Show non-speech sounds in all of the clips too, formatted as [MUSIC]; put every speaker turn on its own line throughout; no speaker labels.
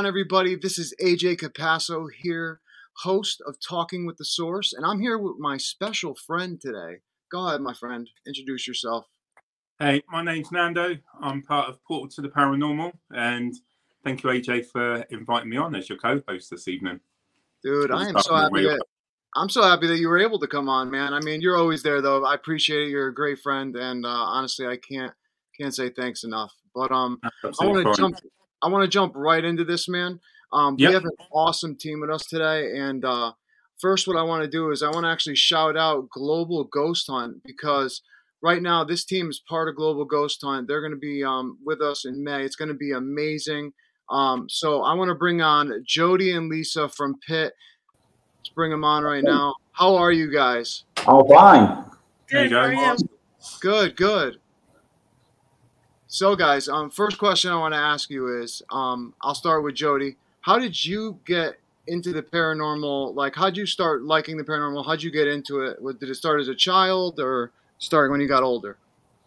On, everybody? This is AJ Capasso here, host of Talking with the Source, and I'm here with my special friend today. Go ahead, my friend. Introduce yourself.
Hey, my name's Nando. I'm part of Portal to the Paranormal, and thank you, AJ, for inviting me on as your co-host this evening.
Dude, I am so happy that I'm so happy that you were able to come on, man. I mean, you're always there, though. I appreciate it. You're a great friend, and uh, honestly, I can't can't say thanks enough. But um, I want to jump. I want to jump right into this, man. Um, yep. We have an awesome team with us today, and uh, first, what I want to do is I want to actually shout out Global Ghost Hunt because right now this team is part of Global Ghost Hunt. They're going to be um, with us in May. It's going to be amazing. Um, so I want to bring on Jody and Lisa from P.I.T. Let's bring them on right now. How are you guys?
All fine.
Good. How are you?
Good. Good. So, guys, um, first question I want to ask you is, um, I'll start with Jody. How did you get into the paranormal? Like, how'd you start liking the paranormal? How'd you get into it? Did it start as a child or start when you got older?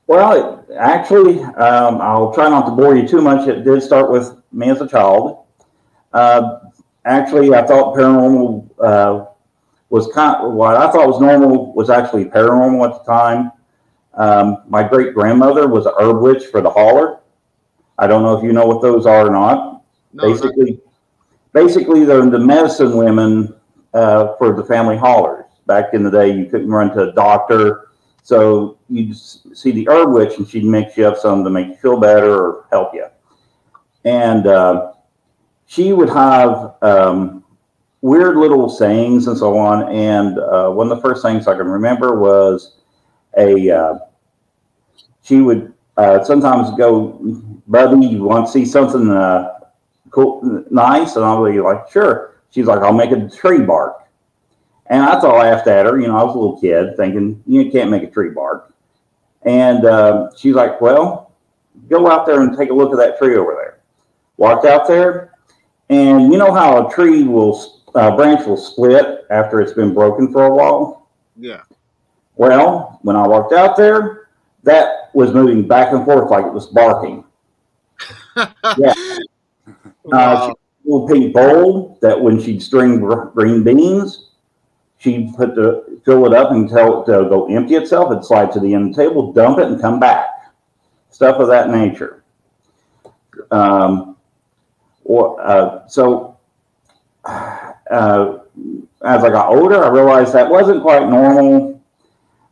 Well, actually, um, I'll try not to bore you too much. It did start with me as a child. Uh, actually, I thought paranormal uh, was kind of, what I thought was normal was actually paranormal at the time. Um, my great grandmother was a herb witch for the holler. I don't know if you know what those are or not. No, basically, basically they're the medicine women uh, for the family hollers. Back in the day, you couldn't run to a doctor, so you'd see the herb witch, and she'd mix you up some to make you feel better or help you. And uh, she would have um, weird little sayings and so on. And uh, one of the first things I can remember was a uh, she would uh, sometimes go, "Buddy, you want to see something uh, cool, nice?" And I'll be like, "Sure." She's like, "I'll make a tree bark." And I thought I laughed at her. You know, I was a little kid thinking, you can't make a tree bark. And uh, she's like, well, go out there and take a look at that tree over there. Walked out there, and you know how a tree will, uh, branch will split after it's been broken for a while?
Yeah.
Well, when I walked out there, that was moving back and forth like it was barking. [LAUGHS] yeah. Wow. Uh, little pink bowl that when she'd string green beans, she'd put the fill it up and tell it to go empty itself. It'd slide to the end of the table, dump it, and come back. Stuff of that nature. Um, or uh, so uh, as I got older, I realized that wasn't quite normal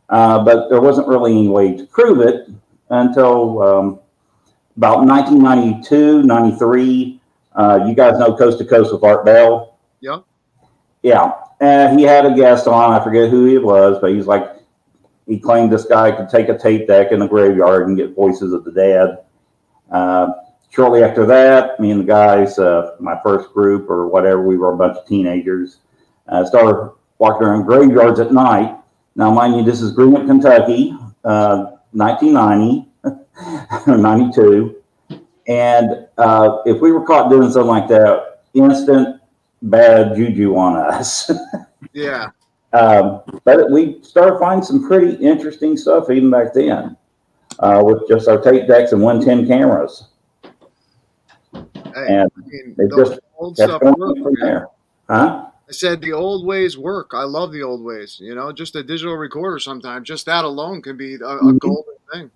uh, but there wasn't really any way to prove it until um, about 1992, 93. Uh, you guys know Coast to Coast with Art Bell?
Yeah.
Yeah. And he had a guest on. I forget who he was, but he's like, he claimed this guy could take a tape deck in the graveyard and get voices of the dead. Uh, shortly after that, me and the guys, uh, my first group or whatever, we were a bunch of teenagers, uh, started walking around graveyards at night now, mind you, this is Greenwood, Kentucky, uh, 1990 [LAUGHS] or 92. And uh, if we were caught doing something like that, instant bad juju on us. [LAUGHS]
yeah.
Um, but we started finding some pretty interesting stuff even back then uh, with just our tape decks and 110 cameras.
Hey, and I mean, they just old stuff from there. Huh? I said the old ways work. I love the old ways. You know, just a digital recorder sometimes, just that alone can be a, a mm-hmm. golden thing.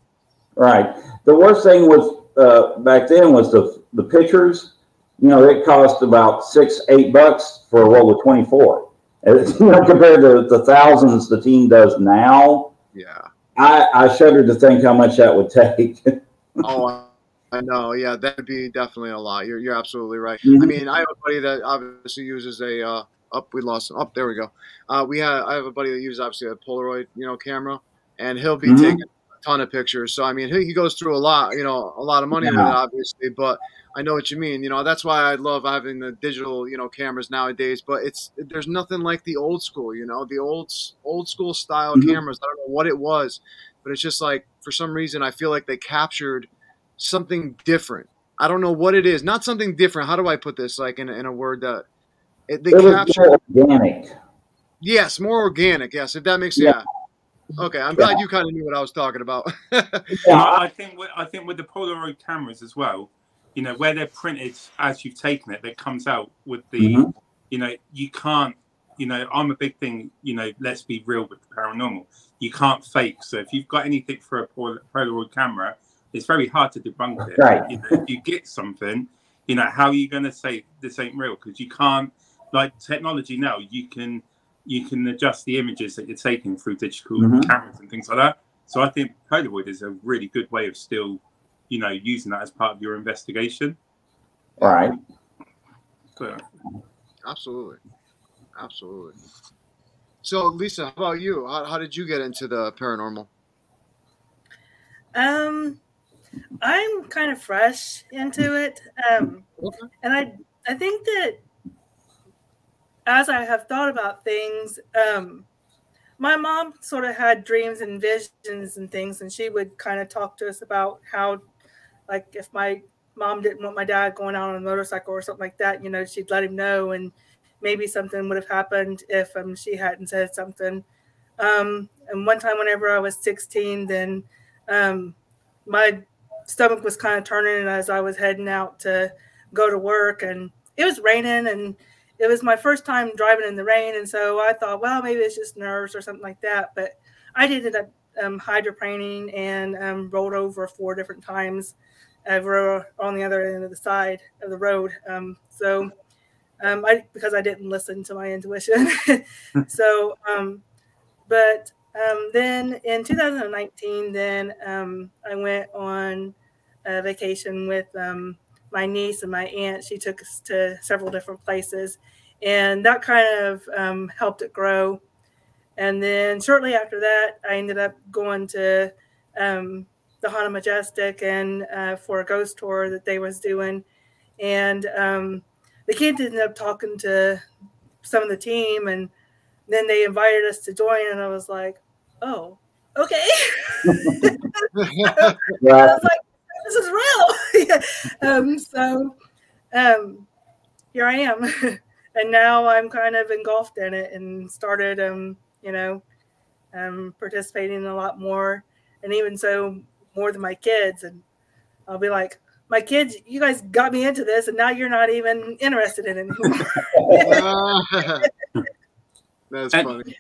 Right. The worst thing was uh, back then was the the pictures. You know, it cost about six, eight bucks for a roll of twenty four. You [LAUGHS] know, compared to the thousands the team does now.
Yeah.
I, I shudder to think how much that would take. [LAUGHS]
oh, I know. Yeah, that would be definitely a lot. You're, you're absolutely right. Mm-hmm. I mean, I have a buddy that obviously uses a uh, up, we lost him. Up, there we go. Uh, we have I have a buddy that uses obviously a Polaroid, you know, camera, and he'll be mm-hmm. taking a ton of pictures. So I mean, he, he goes through a lot, you know, a lot of money yeah. with it, obviously. But I know what you mean. You know, that's why I love having the digital, you know, cameras nowadays. But it's there's nothing like the old school. You know, the old old school style mm-hmm. cameras. I don't know what it was, but it's just like for some reason I feel like they captured something different. I don't know what it is. Not something different. How do I put this? Like in, in a word that
it, they it capture organic.
Yes, more organic. Yes, if that makes yeah. yeah. Okay, I'm glad you kind of knew what I was talking about. [LAUGHS]
yeah, I think with, I think with the Polaroid cameras as well, you know, where they're printed as you've taken it, that comes out with the,
Mhm.
you know, you can't, you know, I'm a big thing, you know, let's be real with the paranormal. You can't fake. So if you've got anything for a Pol- Polaroid camera, it's very hard to debunk it.
Right.
You know, if you get something, you know, how are you going to say this ain't real? Because you can't, like technology now, you can, you can adjust the images that you're taking through digital
Mhm.
cameras and things like that. So I think Polaroid is a really good way of still, you know, using that as part of your investigation.
Right.
But
Absolutely, absolutely. So, Lisa, how about you? How, how did you get into the paranormal?
Um, I'm kind of fresh into it, um,
Okay.
and I I think that as I have thought about things, um, my mom sort of had dreams and visions and things, and she would kind of talk to us about how, like, if my mom didn't want my dad going out on a motorcycle or something like that, you know, she'd let him know, and maybe something would have happened if um, she hadn't said something. Um, and one time, whenever I was 16, then um, my stomach was kind of turning as I was heading out to go to work, and it was raining, and it was my first time driving in the rain, and so I thought, well, maybe it's just nerves or something like that. But I did end up um, hydroplaning and um, rolled over four different times over on the other end of the side of the road. Um, so um, I because I didn't listen to my intuition. [LAUGHS] so, um, but um, then in 2019, then um, I went on a vacation with um, my niece and my aunt. She took us to several different places, and that kind of um, helped it grow. And then shortly after that, I ended up going to um, the Haunted Majestic and uh, for a ghost tour that they was doing, and um, the kids ended up talking to some of the team, and then they invited us to join, and I was like, "Oh, okay." [LAUGHS] I was like, this is real. [LAUGHS] um, so um, here I am. [LAUGHS] and now I'm kind of engulfed in it and started, um, you know, um, participating a lot more. And even so, more than my kids. And I'll be like, my kids, you guys got me into this, and now you're not even interested in it anymore. [LAUGHS]
That's
And-
funny.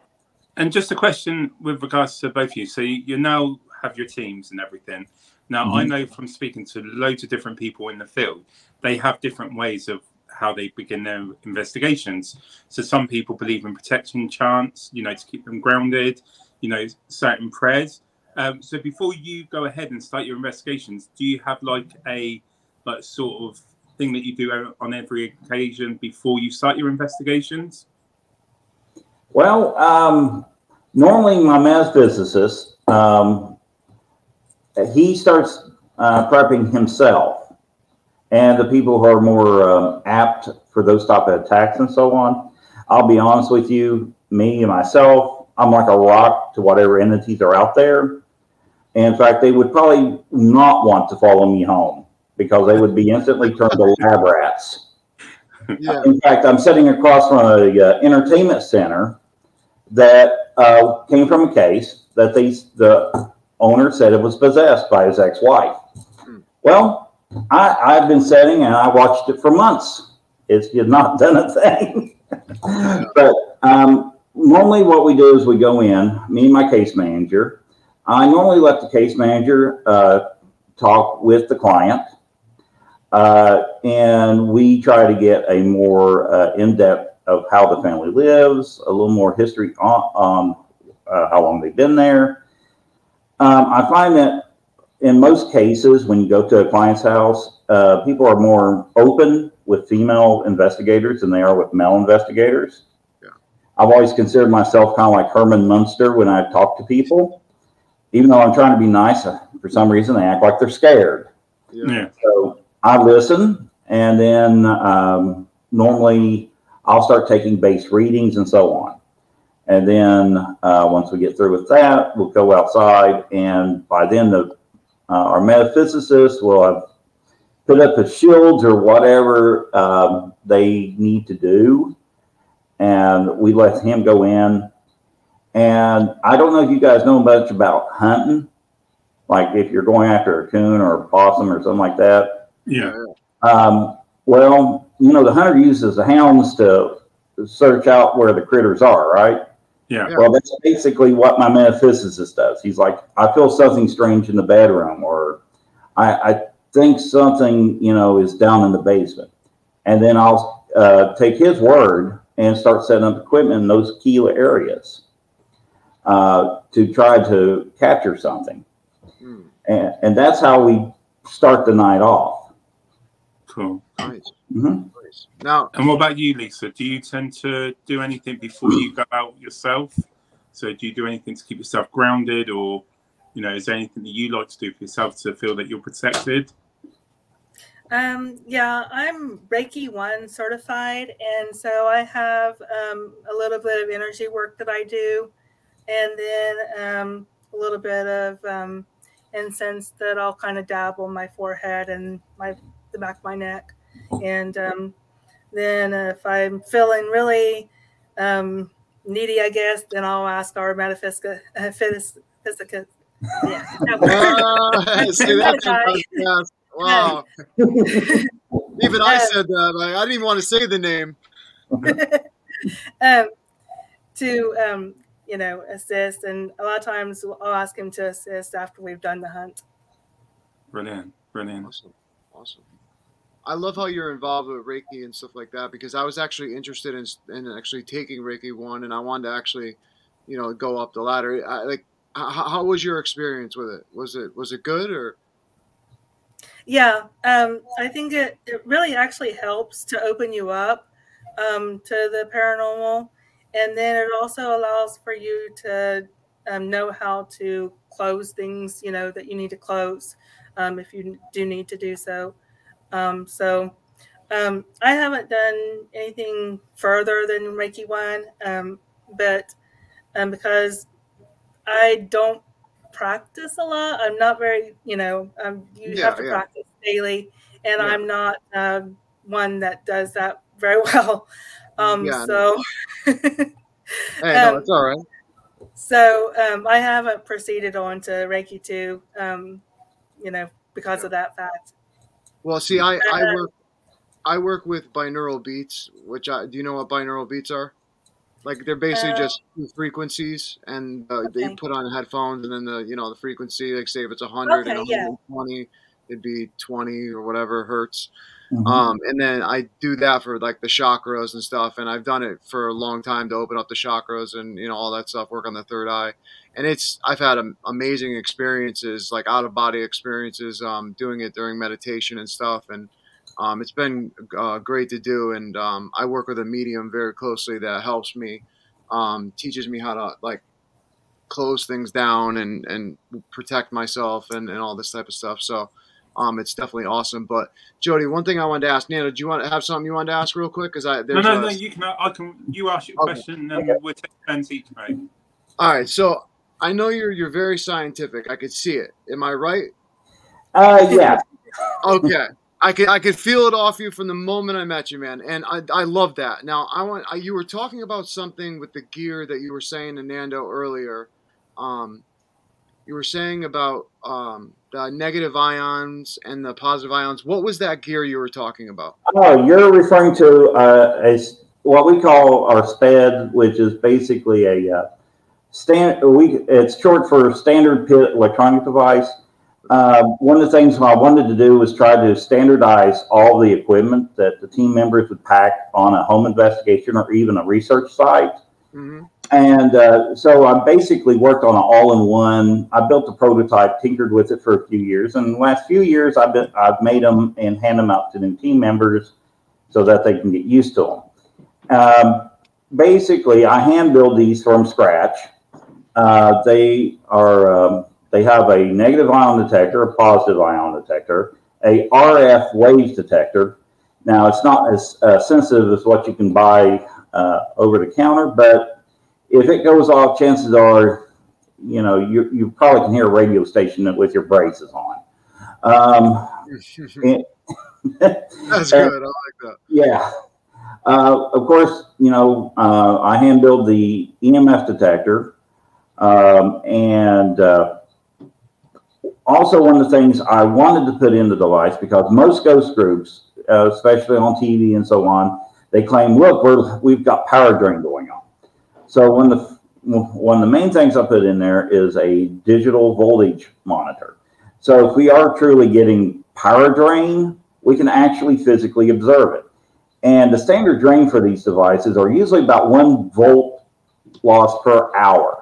And just a question with regards to both of you. So you, you now have your teams and everything. Now I
Mhm.
know from speaking to loads of different people in the field, they have different ways of how they begin their investigations. So some people believe in protection chants, you know, to keep them grounded, you know, certain prayers. Um, so before you go ahead and start your investigations, do you have like a like sort of thing that you do on every occasion before you start your investigations?
Well, um, normally my metaphysicist, um, he starts uh, prepping himself, and the people who are more um, apt for those type of attacks and so on. I'll be honest with you, me and myself, I'm like a rock to whatever entities are out there. In fact, they would probably not want to follow me home because they would be instantly turned to lab rats.
Yeah.
In fact, I'm sitting across from a uh, entertainment center that uh, came from a case that they, the owner said it was possessed by his ex-wife.
Hmm.
Well, I, I've been sitting and I watched it for months. It's has not [LAUGHS] done a thing. but um, normally, what we do is we go in, me and my case manager. I normally let the case manager uh, talk with the client. Uh, and we try to get a more uh, in-depth of how the family lives, a little more history on, on uh, how long they've been there. Um, I find that in most cases, when you go to a client's house, uh, people are more open with female investigators than they are with male investigators.
Yeah.
I've always considered myself kind of like Herman Munster when I talk to people. Even though I'm trying to be nice, for some reason they act like they're scared.
Yeah.
Yeah.
So I listen, and then um, normally I'll start taking base readings and so on. And then uh, once we get through with that, we'll go outside, and by then the uh, our metaphysicist will have put up the shields or whatever um, they need to do, and we let him go in. And I don't know if you guys know much about hunting, like if you're going after a coon or a possum or something like that
Yeah.
Um, well, you know, the hunter uses the hounds to search out where the critters are, right?
Yeah.
Yeah.
Well, that's basically what my metaphysicist does. He's like, I feel something strange in the bedroom, or I, I think something, you know, is down in the basement. And then I'll uh, take his word and start setting up equipment in those key areas uh, to try to capture something.
Hmm,
And, and that's how we start the night off.
Cool.
nice,
Mhm.
Nice. Now,
And what about you, Lisa? Do you tend to do anything before you go out yourself? So do you do anything to keep yourself grounded, or you know, is there anything that you like to do for yourself to feel that you're protected?
Um, yeah, I'm Reiki one certified, and so I have um, a little bit of energy work that I do, and then um, a little bit of um, incense that I'll kind of dab on my forehead and my the back of my neck, and um, then if I'm feeling really um, needy, I guess, then I'll ask our metaphysica, uh, phys- physica, yeah, that word.
Ah, see that sometimes. Wow. [LAUGHS] Even I
Uh,
said that. Like, I didn't even want to say the name. [LAUGHS]
um, to um, you know assist, and a lot of times I'll ask him to assist after we've done the hunt.
Brilliant, brilliant.
Awesome. Awesome. I love how you're involved with Reiki and stuff like that because I was actually interested in, in actually taking Reiki one and I wanted to actually, you know, go up the ladder. I, like, how, how was your experience with it? Was it was it good or?
Yeah, um, I think it, it really actually helps to open you up um, to the paranormal, and then it also allows for you to um, know how to close things, you know, that you need to close um, if you do need to do so. Um, so um, I haven't done anything further than Reiki one, um, but um, because I don't practice a lot, I'm not very, you know, um, you
Yeah,
have to
yeah.
practice daily, and
Yeah.
I'm not um, one that does that very [LAUGHS] well. Um,
Yeah,
so. [LAUGHS]
Hey, no,
Um,
it's all right.
So um, I haven't proceeded on to Reiki two, um, you know, because of that fact.
Well, see, I, I
uh,
work I work with binaural beats, which I do you know what binaural beats are? Like they're basically
Uh,
just frequencies, and uh, they put on headphones, and then the you know the frequency, like say if it's hundred and
Okay, yeah.
120, it'd be twenty or whatever hertz.
Mhm.
Um, and then I do that for like the chakras and stuff, and I've done it for a long time to open up the chakras and you know all that stuff, work on the third eye, and it's I've had am- amazing experiences, like out of body experiences, um, doing it during meditation and stuff, and um, it's been uh, great to do. And um, I work with a medium very closely that helps me, um, teaches me how to like close things down and and protect myself and and all this type of stuff. So. Um, it's definitely awesome. But Jody, one thing I wanted to ask Nana, do you want to have something you wanted to ask real quick? Because I
No,
there's
no,
a-
no. You can. I can. You ask your
Okay.
question, and we'll take turns each, mate.
all right. So I know you're you're very scientific. I could see it. Am I right?
Uh, yeah.
Okay. I could I could feel it off you from the moment I met you, man, and I, I love that. Now I want I, you were talking about something with the gear that you were saying to Nando earlier. Um, you were saying about um, the negative ions and the positive ions. What was that gear you were talking about?
Oh, you're referring to uh, a s- what we call our SPED, which is basically a uh, stand. We it's short for standard pit electronic device. Uh, one of the things I wanted to do was try to standardize all the equipment that the team members would pack on a home investigation or even a research site.
hmm
And uh, so I basically worked on an all-in-one. I built a prototype, tinkered with it for a few years, and the last few years I've been I've made them and hand them out to new team members so that they can get used to them. Um, basically, I hand build these from scratch. Uh, they are um, they have a negative ion detector, a positive ion detector, a RF waves detector. Now it's not as uh, sensitive as what you can buy uh, over the counter, but if it goes off, chances are, you know, you, you probably can hear a radio station with your braces on. Um, [LAUGHS]
That's [LAUGHS] good. I like that.
yeah. Uh, of course, you know, uh, I hand build the EMF detector. Um, and uh, also, one of the things I wanted to put in the device because most ghost groups uh, especially on TV and so on, they claim, look, we're, we've got power drain going on. So the one of the main things I put in there is a digital voltage monitor. So if we are truly getting power drain, we can actually physically observe it. And the standard drain for these devices are usually about one volt loss per hour.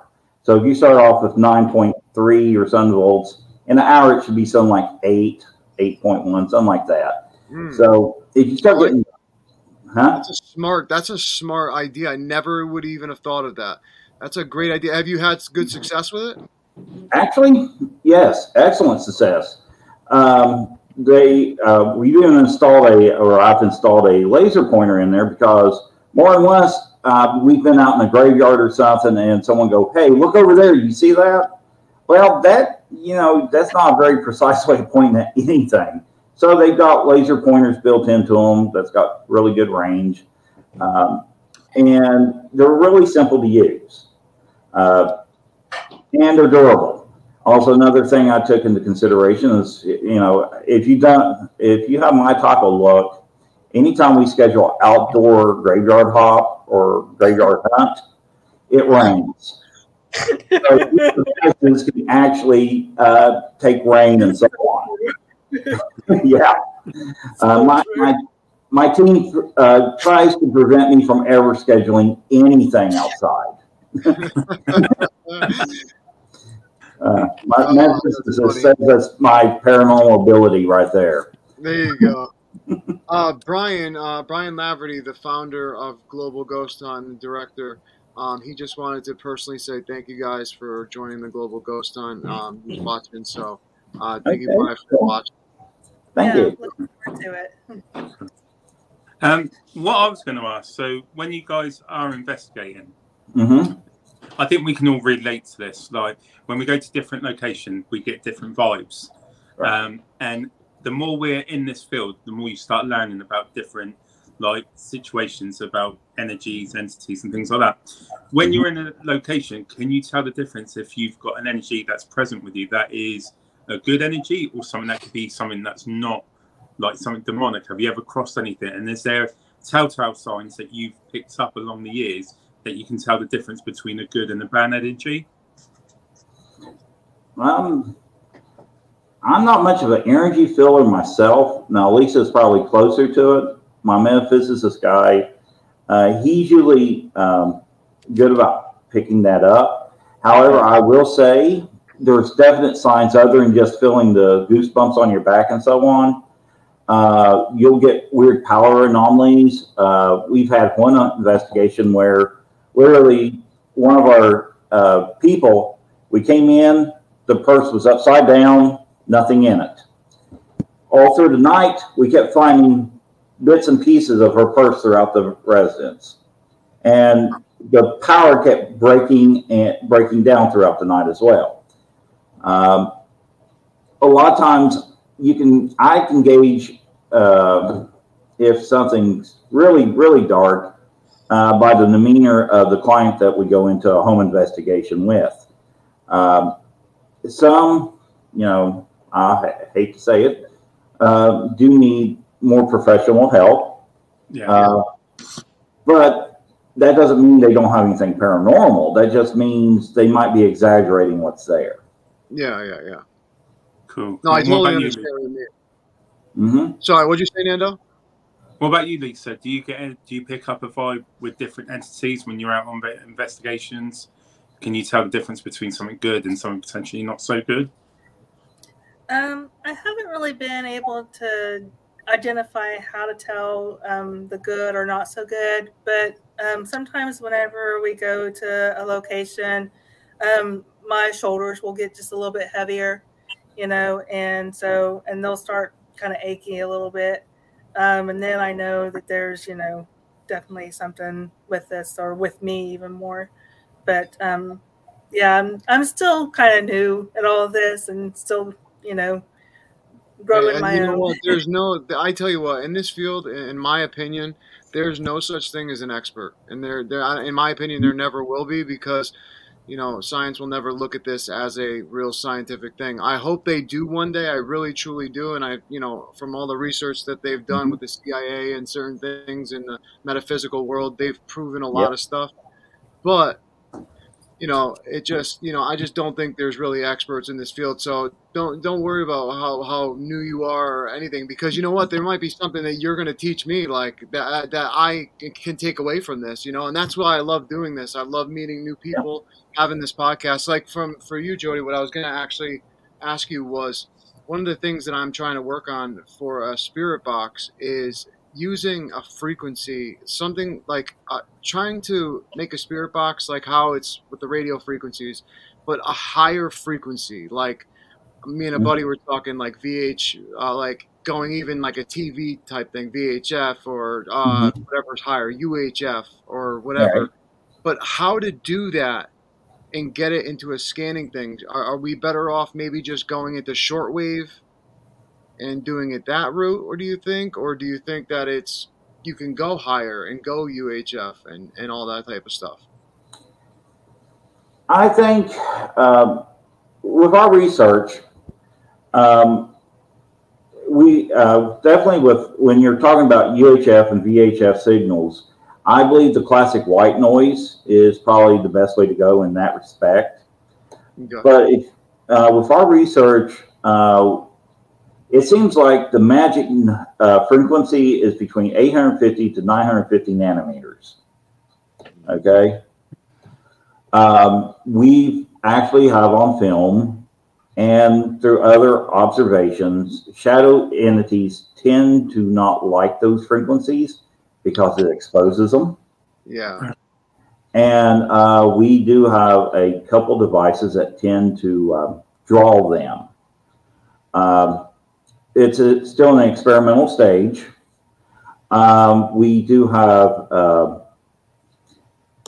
So if you start off with 9.3 or some volts, in an hour it should be something like 8, 8.1, something like that. Mm. So if you start getting
Huh? That's a smart. That's a smart idea. I never would even have thought of that. That's a great idea. Have you had good success with it?
Actually, yes, excellent success. Um, they uh, we even installed a, or I've installed a laser pointer in there because more than once uh, we've been out in the graveyard or something, and someone go, "Hey, look over there! You see that?" Well, that you know that's not a very precise [LAUGHS] way of pointing at anything. So they've got laser pointers built into them that's got really good range, um, and they're really simple to use, uh, and they're durable. Also, another thing I took into consideration is, you know, if you don't, if you have my type of look, anytime we schedule outdoor graveyard hop or graveyard hunt, it rains. so [LAUGHS] can actually uh, take rain and so on. [LAUGHS] yeah, uh, my, my my team uh, tries to prevent me from ever scheduling anything outside. [LAUGHS] Uh, my Memphis says that's my paranormal ability right there.
There you go. Uh, Brian, uh, Brian Laverty, the founder of Global Ghost Hunt director, um, he just wanted to personally say thank you guys for joining the Global Ghost Hunt. Um, he's watching, so uh, thank okay. you, Brian, for watching.
Thank yeah, you.
Looking forward to it.
Um, what I was going to ask, so when you guys are investigating,
mm-hmm.
I think we can all relate to this. Like when we go to different locations, we get different vibes. Right. Um, and the more we're in this field, the more you start learning about different like situations about energies, entities, and things like that. When you're in a location, can you tell the difference if you've got an energy that's present with you that is a good energy or something that could be something that's not like something demonic? Have you ever crossed anything? And is there telltale signs that you've picked up along the years that you can tell the difference between a good and a bad energy?
Um, I'm not much of an energy filler myself. Now, Lisa's probably closer to it. My metaphysicist guy, uh, he's usually um, good about picking that up. However, I will say there's definite signs other than just feeling the goosebumps on your back and so on. Uh, you'll get weird power anomalies. Uh, we've had one investigation where literally one of our uh, people, we came in, the purse was upside down, nothing in it. All through the night, we kept finding bits and pieces of her purse throughout the residence. And the power kept breaking and breaking down throughout the night as well. Um, a lot of times you can, I can gauge uh, if something's really, really dark uh, by the demeanor of the client that we go into a home investigation with. Um, some, you know, I hate to say it, uh, do need more professional help.
Yeah. Uh,
but that doesn't mean they don't have anything paranormal. That just means they might be exaggerating what's there.
Yeah, yeah, yeah.
Cool.
No, I totally understand what you mean.
Mm-hmm.
Sorry, what'd you say, Nando?
What about you, Lisa? Do you get do you pick up a vibe with different entities when you're out on investigations? Can you tell the difference between something good and something potentially not so good?
Um, I haven't really been able to identify how to tell um, the good or not so good, but um, sometimes whenever we go to a location, um, my shoulders will get just a little bit heavier, you know, and so and they'll start kind of achy a little bit. Um, and then I know that there's, you know, definitely something with this or with me even more. But um, yeah, I'm, I'm still kind of new at all of this and still, you know, growing my
own. What? There's no, [LAUGHS] I tell you what, in this field, in my opinion, there's no such thing as an expert. And there, there, in my opinion, there never will be because you know, science will never look at this as a real scientific thing. I hope they do one day. I really, truly do. And I, you know, from all the research that they've done
Mhm.
with the CIA and certain things in the metaphysical world, they've proven a lot
Yep.
of stuff. But, you know, it just, you know, I just don't think there's really experts in this field. So don't don't worry about how, how new you are or anything because you know what, there might be something that you're going to teach me like that that I can take away from this. You know, and that's why I love doing this. I love meeting new people having this podcast. Like from for you, Jody, what I was going to actually ask you was one of the things that I'm trying to work on for a spirit box is using a frequency, something like uh, trying to make a spirit box like how it's with the radio frequencies, but a higher frequency. Like me and a
Mhm.
buddy were talking like VH, uh, like going even like a TV type thing, VHF or uh, whatever's higher, UHF or whatever.
Right.
But how to do that and get it into a scanning thing? Are, are we better off maybe just going into shortwave and doing it that route, or do you think, or do you think that it's you can go higher and go UHF and and all that type of stuff?
I think um, with our research, um, we uh, definitely with when you're talking about UHF and VHF signals, I believe the classic white noise is probably the best way to go in that respect. But if, uh, with our research, uh, it seems like the magic uh, frequency is between 850 to 950 nanometers. Okay. Um, we actually have on film and through other observations, shadow entities tend to not like those frequencies because it exposes them.
Yeah.
And uh, we do have a couple devices that tend to um, draw them. Um, it's a, still in an experimental stage. Um, we do have uh,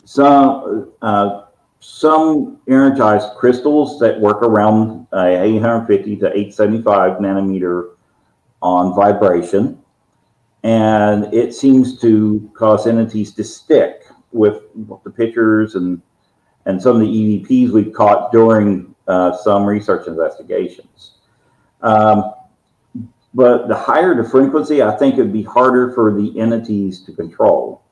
some uh, some energized crystals that work around uh, 850 to 875 nanometer on vibration, and it seems to cause entities to stick with the pictures and and some of the EVPs we've caught during uh, some research investigations. Um, but the higher the frequency, I think it'd be harder for the entities to control,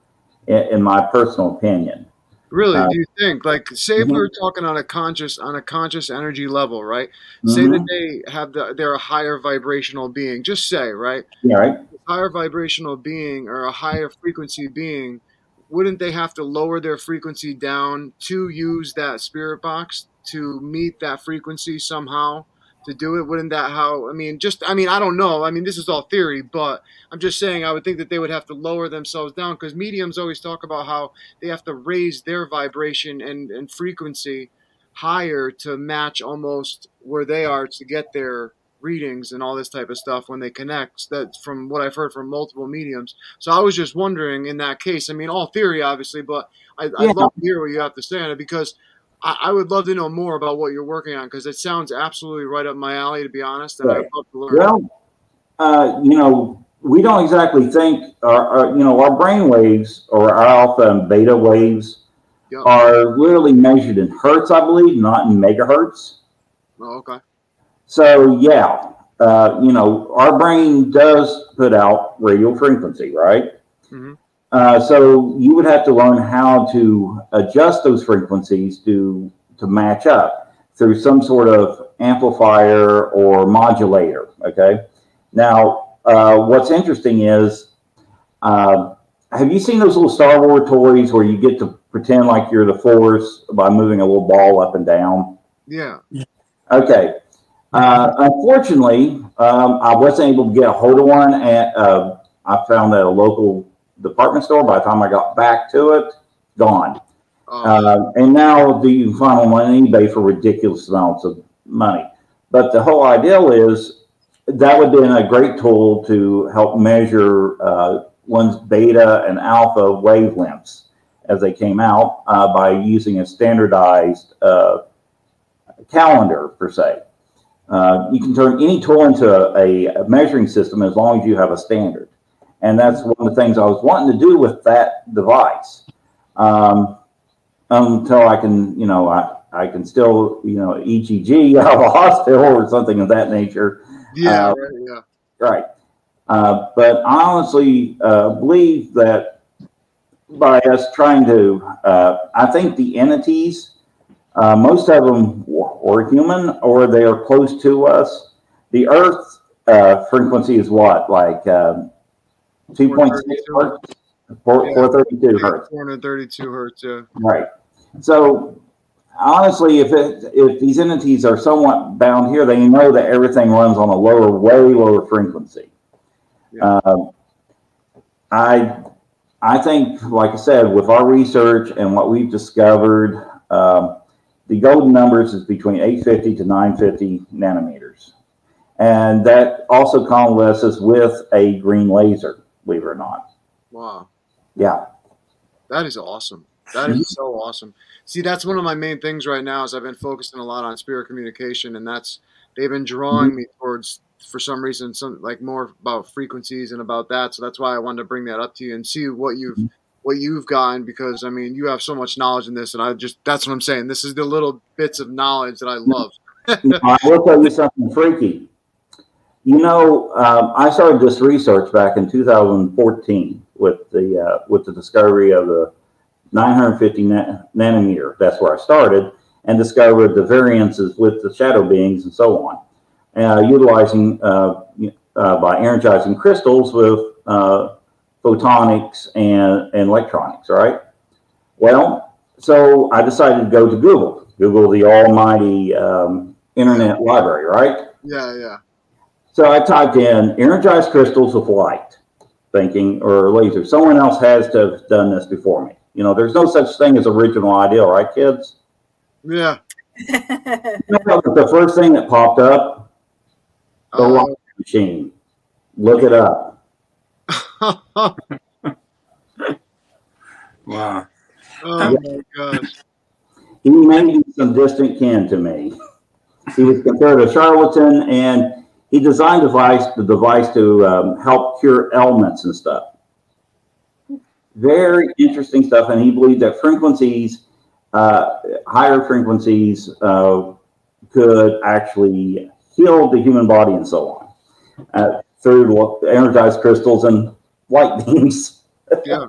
in, in my personal opinion.
Really?
Uh,
do you think? Like, say if we were talking on a conscious on a conscious energy level, right? Say that
Mhm.
they have the they're a higher vibrational being. Just say, right?
Yeah, right.
higher vibrational being or a higher frequency being, wouldn't they have to lower their frequency down to use that spirit box to meet that frequency somehow to do it? Wouldn't that how? I mean, just I mean, I don't know. I mean, this is all theory, but I'm just saying I would think that they would have to lower themselves down because mediums always talk about how they have to raise their vibration and, and frequency higher to match almost where they are to get their readings and all this type of stuff when they connect. That's from what I've heard from multiple mediums. So I was just wondering in that case, I mean, all theory, obviously, but I,
Yeah.
I'd love to hear what you have to say on it because I, I would love to know more about what you're working on because it sounds absolutely right up my alley, to be honest, and I'd love to learn.
Well, uh, you know, we don't exactly think, our, our, you know, our brain waves or our alpha and beta waves
Yeah.
are literally measured in hertz, I believe, not in megahertz.
Oh, okay.
So yeah, uh, you know, our brain does put out radio frequency, right?
Mhm.
Uh, so you would have to learn how to adjust those frequencies to to match up through some sort of amplifier or modulator. Okay. Now, uh, what's interesting is, uh, have you seen those little Star Wars toys where you get to pretend like you're the Force by moving a little ball up and down?
Yeah.
Okay. Uh, unfortunately, um, I wasn't able to get a hold of one, and uh, I found at a local department store. By the time I got back to it, gone.
Uh,
Uh, and now you can find them on eBay for ridiculous amounts of money. But the whole idea is that would be a great tool to help measure uh, one's beta and alpha wavelengths as they came out uh, by using a standardized uh, calendar per se. Uh, you can turn any tool into a, a measuring system as long as you have a standard. And that's one of the things I was wanting to do with that device. Um, until I can, you know, I, I can still, you know, EEG [LAUGHS] out of a hospital or something of that nature.
Yeah,
Uh,
right, yeah.
Right. Uh, but I honestly uh, believe that by us trying to, uh, I think the entities, uh, most of them were human or they are close to us. The Earth uh, frequency is what, like um, 2.6 hertz, 4, 432 hertz.
432 hertz, yeah.
Right. So honestly, if it, if these entities are somewhat bound here, they know that everything runs on a lower, way lower frequency.
Yeah.
Um, I I think, like I said, with our research and what we've discovered, um, the golden numbers is between 850 to 950 nanometers, and that also coalesces with a green laser. Believe it or not.
Wow.
Yeah.
That is awesome. That is so awesome. See, that's one of my main things right now is I've been focusing a lot on spirit communication, and that's they've been drawing mm-hmm. me towards for some reason some like more about frequencies and about that. So that's why I wanted to bring that up to you and see what you've mm-hmm. what you've gotten because I mean you have so much knowledge in this, and I just that's what I'm saying. This is the little bits of knowledge that I love. [LAUGHS]
I will tell you something freaky. You know, um, I started this research back in 2014 with the uh, with the discovery of the 950 na- nanometer. That's where I started, and discovered the variances with the shadow beings and so on, uh, utilizing uh, uh, by energizing crystals with uh, photonics and, and electronics. Right. Well, so I decided to go to Google. Google, the almighty um, internet library, right?
Yeah, yeah.
So I typed in energized crystals of light, thinking, or laser. Someone else has to have done this before me. You know, there's no such thing as original idea, right, kids?
Yeah.
You [LAUGHS] know, the first thing that popped up, the
Uh,
light machine. Look it up. [LAUGHS]
Wow.
oh my gosh.
He may be some distant kin to me. He was considered a charlatan, and he designed device the device to um, help cure ailments and stuff. Very interesting stuff, and he believed that frequencies, uh, higher frequencies, uh, could actually heal the human body and so on uh, through energized crystals and light beams.
Yeah.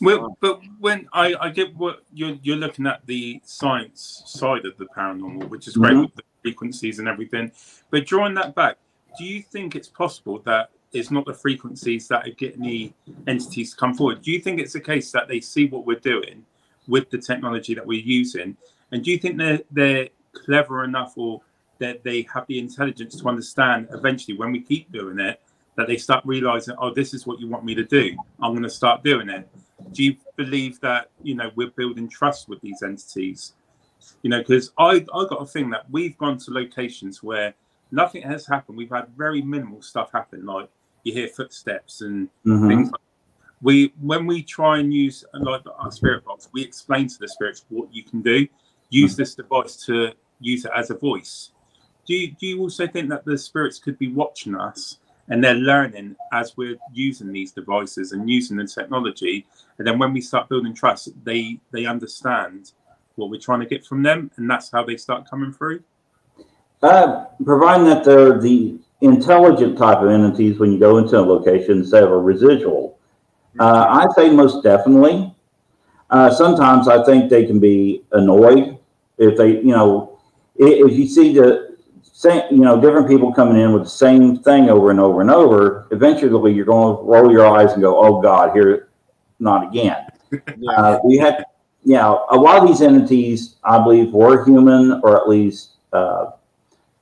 Well, but when I, I get what you're you're looking at the science side of the paranormal, which is great
Mhm.
with the frequencies and everything, but drawing that back, do you think it's possible that it's not the frequencies that are getting the entities to come forward? Do you think it's a case that they see what we're doing with the technology that we're using, and do you think they're they're clever enough or that they have the intelligence to understand eventually when we keep doing it that they start realizing, oh, this is what you want me to do. I'm going to start doing it do you believe that you know we're building trust with these entities? You know because i i got a thing that we've gone to locations where nothing has happened. We've had very minimal stuff happen like you hear footsteps and
Mhm.
things like we when we try and use like our spirit box we explain to the spirits what you can do. Use this device to use it as a voice. Do you do you also think that the spirits could be watching us and they're learning as we're using these devices and using the technology and then when we start building trust they they understand what we're trying to get from them and that's how they start coming through
Uh, providing that they're the intelligent type of entities when you go into a location instead of a residual. Uh, I say most definitely. Uh, sometimes I think they can be annoyed if they, you know, if you see the same, you know, different people coming in with the same thing over and over and over. Eventually, you're going to roll your eyes and go, "Oh God, here, not again." [LAUGHS] Uh, we had, yeah, a lot of these entities, I believe, were human or at least uh,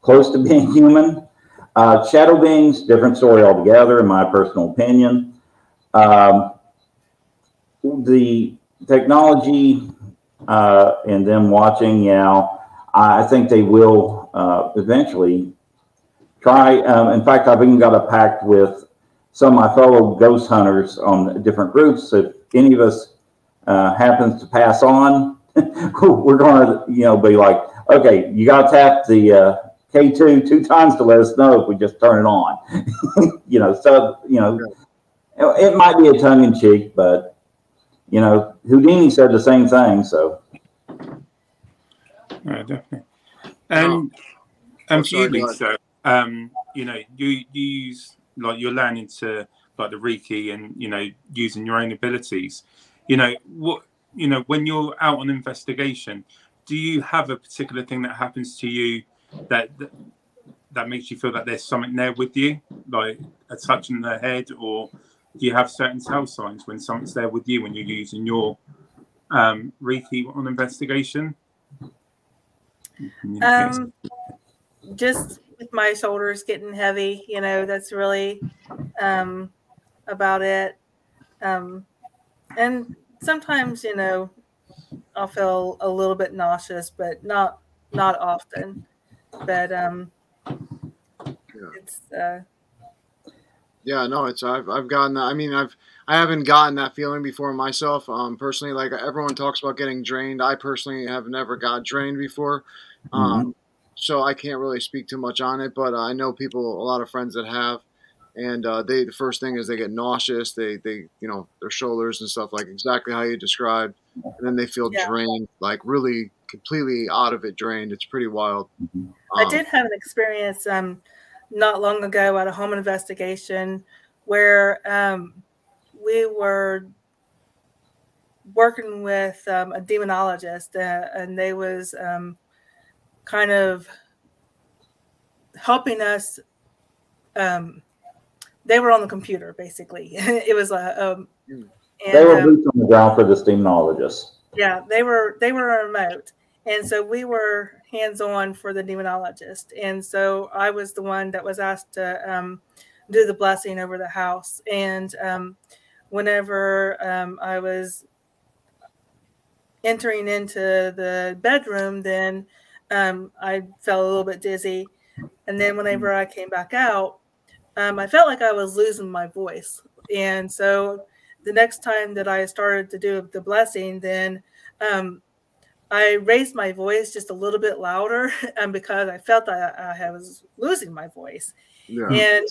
close to [LAUGHS] being human. Uh, shadow beings, different story altogether, in my personal opinion. Um, the technology uh, and them watching, yeah, I think they will uh, eventually try. Um, in fact, I've even got a pact with some of my fellow ghost hunters on different groups. If any of us uh, happens to pass on, [LAUGHS] we're going to, you know, be like, okay, you got to tap the uh, K2 two times to let us know if we just turn it on. [LAUGHS] you know, so, you know, it might be a tongue in cheek, but you know, Houdini said the same thing. So,
yeah, definitely. And
Oh,
and for you,
sorry, go
Lisa, um, you know, you, you use like you're learning to like the Reiki and you know using your own abilities. You know what? You know when you're out on investigation, do you have a particular thing that happens to you that that, that makes you feel that there's something there with you, like a touch in the head, or do you have certain tell signs when something's there with you when you're using your um, Reiki on investigation?
Um, just with my shoulders getting heavy, you know, that's really um, about it. Um, and sometimes, you know, I'll feel a little bit nauseous, but not not often. But um, it's uh,
Yeah, no, it's I've I've gotten that. I mean, I've I haven't gotten that feeling before myself. Um, personally, like everyone talks about getting drained. I personally have never got drained before. Um, so I can't really speak too much on it. But uh, I know people, a lot of friends that have, and uh, they the first thing is they get nauseous. They they you know their shoulders and stuff like exactly how you described, and then they feel
Yeah.
drained, like really completely out of it, drained. It's pretty wild.
I
Um,
did have an experience um, not long ago at a home investigation where um, we were working with um, a demonologist, uh, and they was um, kind of helping us. Um, they were on the computer, basically. [LAUGHS] it was a. Um,
Mm.
they were
um,
boots on the ground for this demonologist.
yeah, they were they were remote, and so we were hands on for the demonologist, and so I was the one that was asked to um, do the blessing over the house, and um, whenever um, I was entering into the bedroom, then um, I felt a little bit dizzy, and then whenever I came back out, um, I felt like I was losing my voice, and so the next time that I started to do the blessing, then um, I raised my voice just a little bit louder, [LAUGHS] and because I felt that I, I was losing my voice,
yeah.
and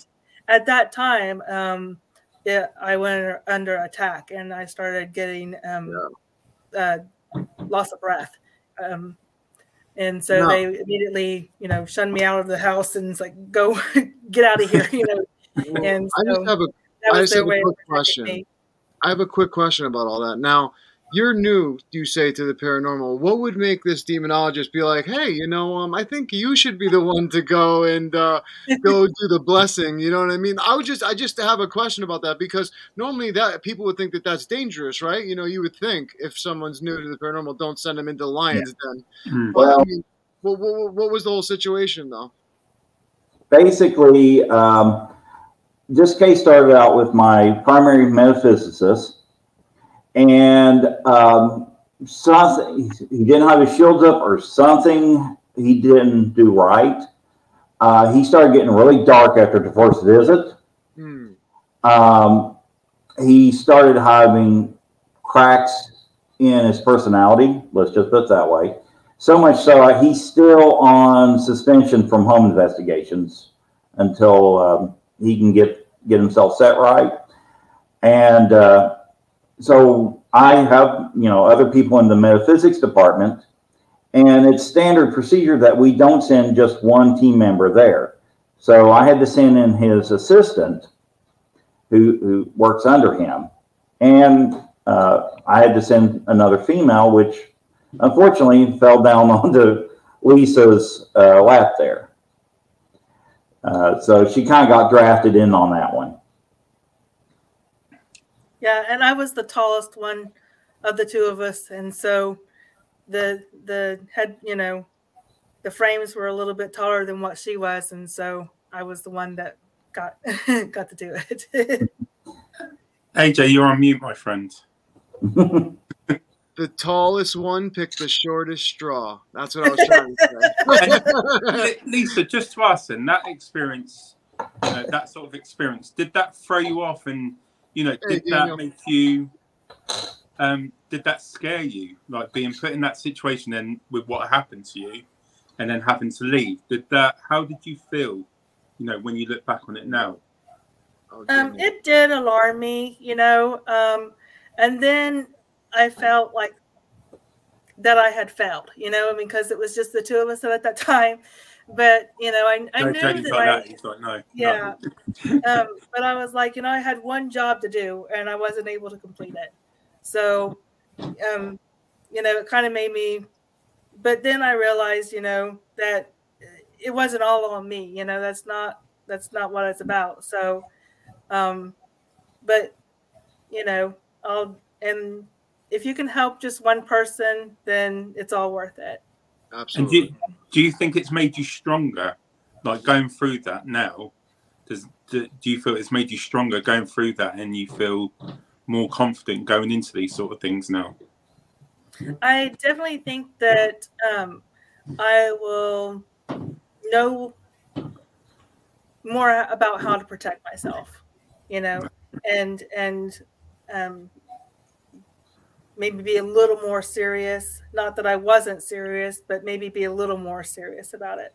at that time, um, yeah, I went under attack, and I started getting um, uh, loss of breath. Um, and so
No.
they immediately, you know, shunned me out of the house and it's like, go [LAUGHS] get out of here, you know. [LAUGHS] And
I just have a I just have a quick question. I have a quick question about all that. Now, you're new, you say, to the paranormal. What would make this demonologist be like, hey, you know, um, I think you should be the one to go and uh, go [LAUGHS] do the blessing. You know what I mean? I would just, I just have a question about that because normally that people would think that that's dangerous, right? You know, you would think if someone's new to the paranormal, don't send them into the lions den.
Mm.
But I
Well-
mean, what, what, what was the whole situation though?
basically, um, this case started out with my primary metaphysicist, and um, something he didn't have his shields up, or something he didn't do right. Uh, he started getting really dark after the first visit.
Hmm.
Um, he started having cracks in his personality. Let's just put it that way. So much so uh, he's still on suspension from home investigations until um, he can get get himself set right. And uh, so I have you know other people in the metaphysics department, and it's standard procedure that we don't send just one team member there. So I had to send in his assistant, who who works under him, and uh, I had to send another female, which unfortunately fell down [LAUGHS] onto Lisa's uh, lap there. Uh, so she kind of got drafted in on that one.
Yeah, and I was the tallest one of the two of us, and so the the head, you know, the frames were a little bit taller than what she was, and so I was the one that got [LAUGHS] got to do it. [LAUGHS]
AJ, you're on mute, my friend. [LAUGHS]
The tallest one picked the shortest straw. That's what I was trying to say.
Lisa, just to ask then, that experience, uh, that sort of experience, did that throw you off? And, you know,
Hey,
did that
Daniel.
make you, um, did that scare you? Like being put in that situation and with what happened to you and then having to leave? Did that, how did you feel, you know, when you look back on it now?
Oh,
um, it did alarm me, you know, um, and then I felt like that I had failed, you know, I mean, because it was just the two of us at that [LAUGHS] time. But you know, I, I
No,
knew
Jody's
that,
like
I,
that. He's like, no.
yeah.
no.
um, but I was like, you know, I had one job to do and I wasn't able to complete it. So, um, you know, it kind of made me. But then I realized, you know, that it wasn't all on me. You know, that's not that's not what it's about. So, um, but you know, I'll and if you can help just one person, then it's all worth it.
And
Absolutely.
Do, you think it's made you stronger, like going through that now? Does do, do you feel it's made you stronger going through that, and you feel more confident going into these sort of things now?
I definitely think that um, I will know more about how to protect myself, you know, and and um, maybe be a little more serious. Not that I wasn't serious, but maybe be a little more serious about it.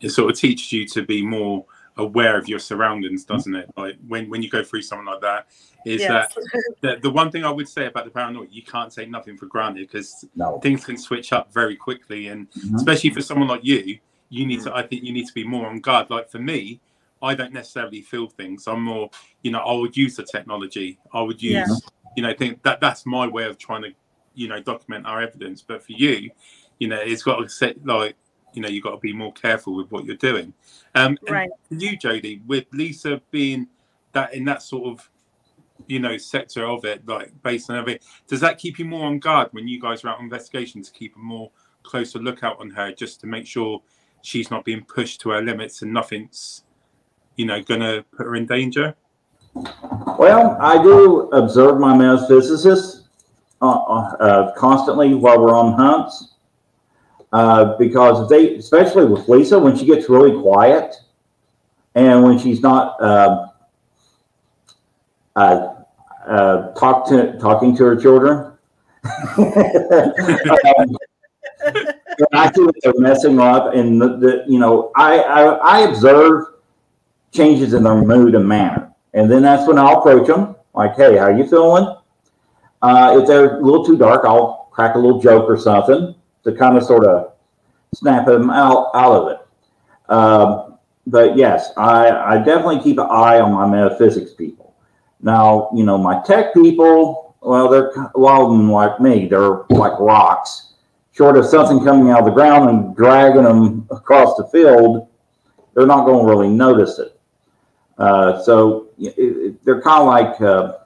It sort of teaches you to be more aware of your surroundings, doesn't it? Like when when you go through something like that, is
Yes.
that [LAUGHS] the, the one thing I would say about the paranoia, you can't take nothing for granted because
No.
things can switch up very quickly, and
Mhm.
especially for someone like you, you need to. I think you need to be more on guard. Like for me, I don't necessarily feel things. I'm more, you know, I would use the technology. I would use,
Yeah.
You know, think that that's my way of trying to, you know, document our evidence. But for you, you know, it's got to set like, you know, you've got to be more careful with what you're doing. Um, and
Right.
for you, Jody, with Lisa being that in that sort of, you know, sector of it, like based on everything, does that keep you more on guard when you guys are out on investigation to keep a more closer lookout on her, just to make sure she's not being pushed to her limits and nothing's, you know, gonna put her in danger?
Well, I do observe my metaphysicists uh, uh, constantly while we're on hunts. Uh, because they, especially with Lisa, when she gets really quiet and when she's not uh, uh, uh, talk to, talking to her children, [LAUGHS] um, I they're messing up, and the, the you know I, I I observe changes in their mood and manner. And then that's when I'll approach them, like, hey, how you feeling? Uh, if they're a little too dark, I'll crack a little joke or something to kind of sort of snap them out, out of it. Um, but yes, I, I definitely keep an eye on my metaphysics people. Now, you know, my tech people, well, they're a lot of them like me. They're like rocks. Short of something coming out of the ground and dragging them across the field, they're not going to really notice it. Uh, so it, it, they're kind of like, uh,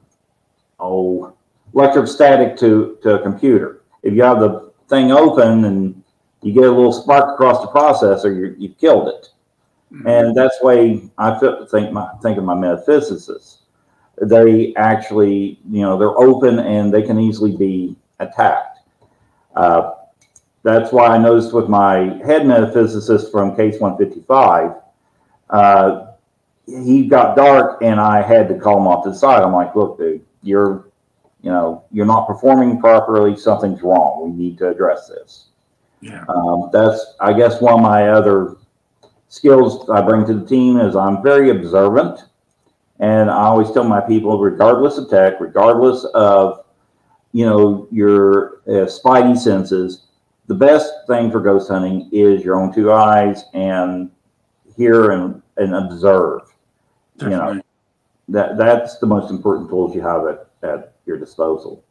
oh, electrostatic to, to a computer. If you have the thing open and you get a little spark across the processor, you you've killed it. And that's the way I think my think of my metaphysicists. They actually, you know, they're open and they can easily be attacked. Uh, that's why I noticed with my head metaphysicist from Case 155, uh, he got dark and I had to call him off to the side. I'm like, look, dude, you're, you know, you're not performing properly. Something's wrong. We need to address this.
Yeah.
Um, that's, I guess, one of my other skills I bring to the team is I'm very observant. And I always tell my people, regardless of tech, regardless of, you know, your uh, spidey senses, the best thing for ghost hunting is your own two eyes and hear and, and observe. You know, that that's the most important tools you have at, at your disposal.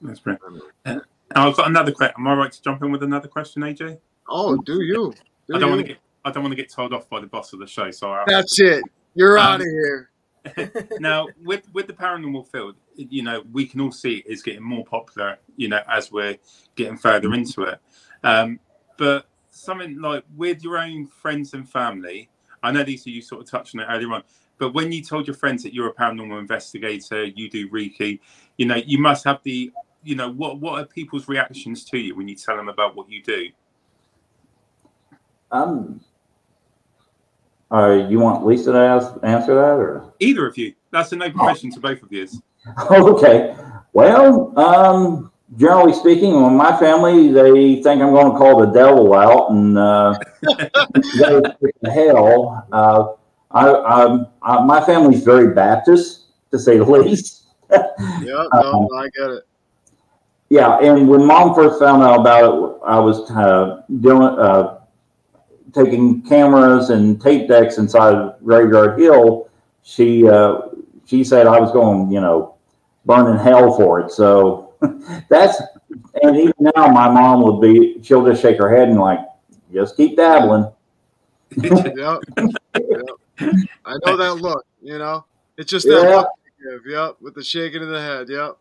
That's brilliant. And I've got another question. Am I right to jump in with another question, AJ?
Oh, do you? Do
I don't want to get I don't want to get told off by the boss of the show. So I,
That's it. You're
Um,
out of here. [LAUGHS]
now with with the paranormal field you know we can all see it's getting more popular you know as we're getting further into it um but something like with your own friends and family i know lisa you sort of touched on it earlier on but when you told your friends that you're a paranormal investigator you do reiki you know you must have the you know what what are people's reactions to you when you tell them about what you do
Um, uh, you want Lisa to ask, answer that or?
either of you that's an open question to both of you [LAUGHS]
Okay. Well, um, generally speaking, on my family, they think I'm going to call the devil out and uh, [LAUGHS] go to hell. Uh, I, I, I, my family's very Baptist, to say the [LAUGHS] least.
Yeah, no, I get it.
yeah, and when mom first found out about it, I was uh, doing uh, taking cameras and tape decks inside Graveyard Hill. She uh, she said I was going, you know, burning hell for it. So [LAUGHS] that's and even now, my mom would be she'll just shake her head and like just keep dabbling. [LAUGHS]
yep. yep. I know that look. You know, it's just that
Yeah.
look. you give, Yep, with the shaking of the head. Yep.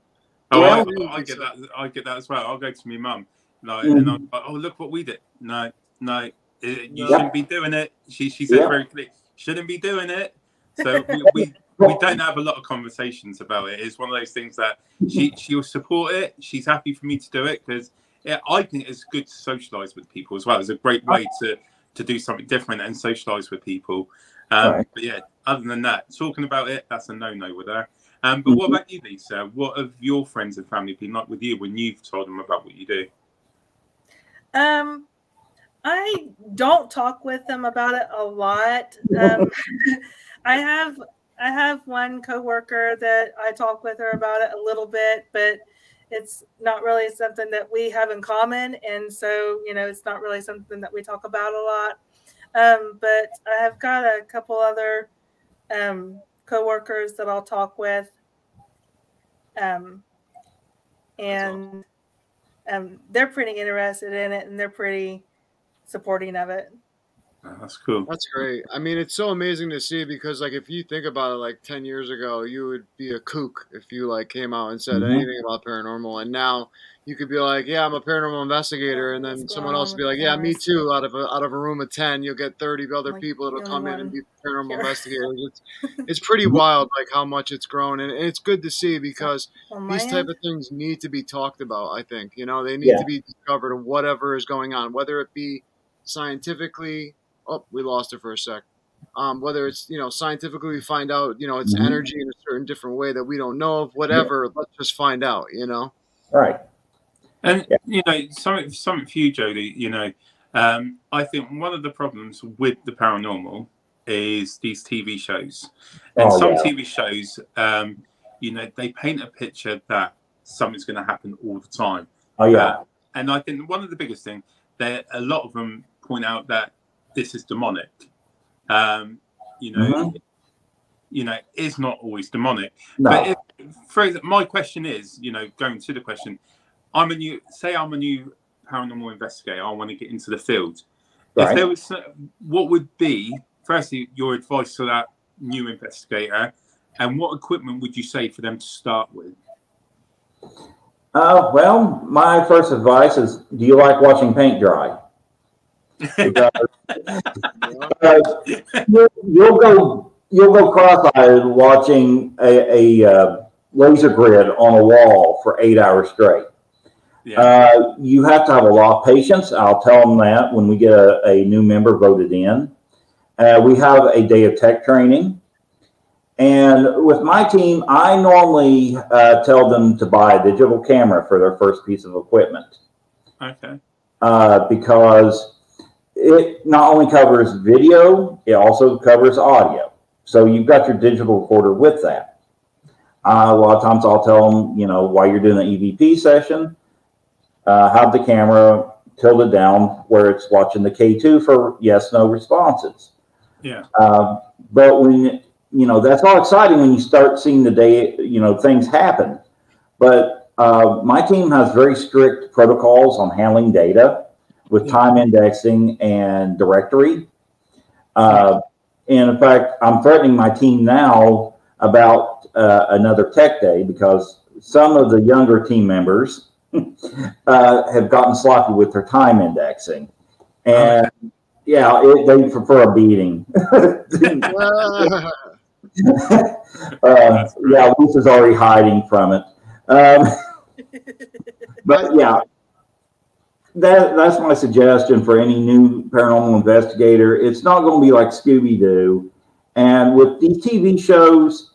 Oh,
Yeah.
I, I get that. I get that as well. I'll go to my mum, like,
Mhm.
and I'm like, "Oh, look what we did." No, no, it, you
Yeah.
shouldn't be doing it. She she said
Yeah.
very clearly, shouldn't be doing it. So we, [LAUGHS] we we don't have a lot of conversations about it. It's one of those things that she she'll support it. She's happy for me to do it because yeah, I think it's good to socialize with people as well. It's a great way to to do something different and socialize with people. Um,
Right.
But yeah, other than that, talking about it, that's a no no with her. Um, but what
Mhm.
about you, Lisa? What have your friends and family been like with you when you've told them about what you do?
Um, I don't talk with them about it a lot. Um, [LAUGHS] I have I have one coworker that I talk with her about it a little bit, but it's not really something that we have in common, and so you know it's not really something that we talk about a lot. Um, but I have got a couple other um, coworkers that I'll talk with, um, and um, they're pretty interested in it and they're pretty supporting of it.
Oh, that's cool.
That's great. I mean, it's so amazing to see because, like, if you think about it, like ten years ago, you would be a kook if you like came out and said
Mhm.
anything about paranormal, and now you could be like, "Yeah, I'm a paranormal investigator," and then
What's
someone else would be like, "Yeah, me too." Out of a, out of a room of ten, you'll get thirty other
Like,
people that'll come in and be [LAUGHS] paranormal
here.
investigators. It's [LAUGHS] it's pretty wild, like how much it's grown, and, and it's good to see because
On
these type
end,
of things need to be talked about. I think you know they need
Yeah.
to be discovered of whatever is going on, whether it be scientifically. Oh, we lost it for a sec. Um, whether it's you know scientifically, we find out you know it's
Mhm.
energy in a certain different way that we don't know of. Whatever, let's just find out. You know.
Right.
And
Yeah.
you know, something something for you, Jody. You know, um, I think one of the problems with the paranormal is these TV shows, and
Oh,
some
yeah.
TV shows, um, you know, they paint a picture that something's going to happen all the time.
Oh yeah.
And I think one of the biggest thing that a lot of them point out that this is demonic. Um, you know,
Mhm.
you know, it's not always demonic.
No.
But if, for my question is, you know, going to the question, I'm a new, say I'm a new paranormal investigator. I want to get into the field. If there was, what would be, firstly, your advice to that new investigator, and what equipment would you say for them to start with?
Uh, well, my first advice is: Do you like watching paint dry? Because, [LAUGHS] you'll, you'll go you'll go cross-eyed watching a, a uh, laser grid on a wall for eight hours straight.
Yeah,
Uh, you have to have a lot of patience. I'll tell them that when we get a, a new member voted in. Uh, we have a day of tech training. And with my team, I normally uh, tell them to buy a digital camera for their first piece of equipment
okay.
uh, because it not only covers video, it also covers audio. So you've got your digital recorder with that. Uh, a lot of times I'll tell them, you know, while you're doing the EVP session, uh, have the camera tilted down where it's watching the K2 for yes, no responses.
Yeah.
Um, but when, you know, that's all exciting when you start seeing the day, you know, things happen. But uh, my team has very strict protocols on handling data with time indexing and directory. Uh, and in fact, I'm threatening my team now about uh, another tech day because some of the younger team members uh, have gotten sloppy with their time indexing. And yeah, it, they prefer a beating. [LAUGHS] [LAUGHS] uh, yeah, Lisa's already hiding from it. Um, [LAUGHS] but yeah, that that's my suggestion for any new paranormal investigator. It's not going to be like Scooby Doo, and with these TV shows,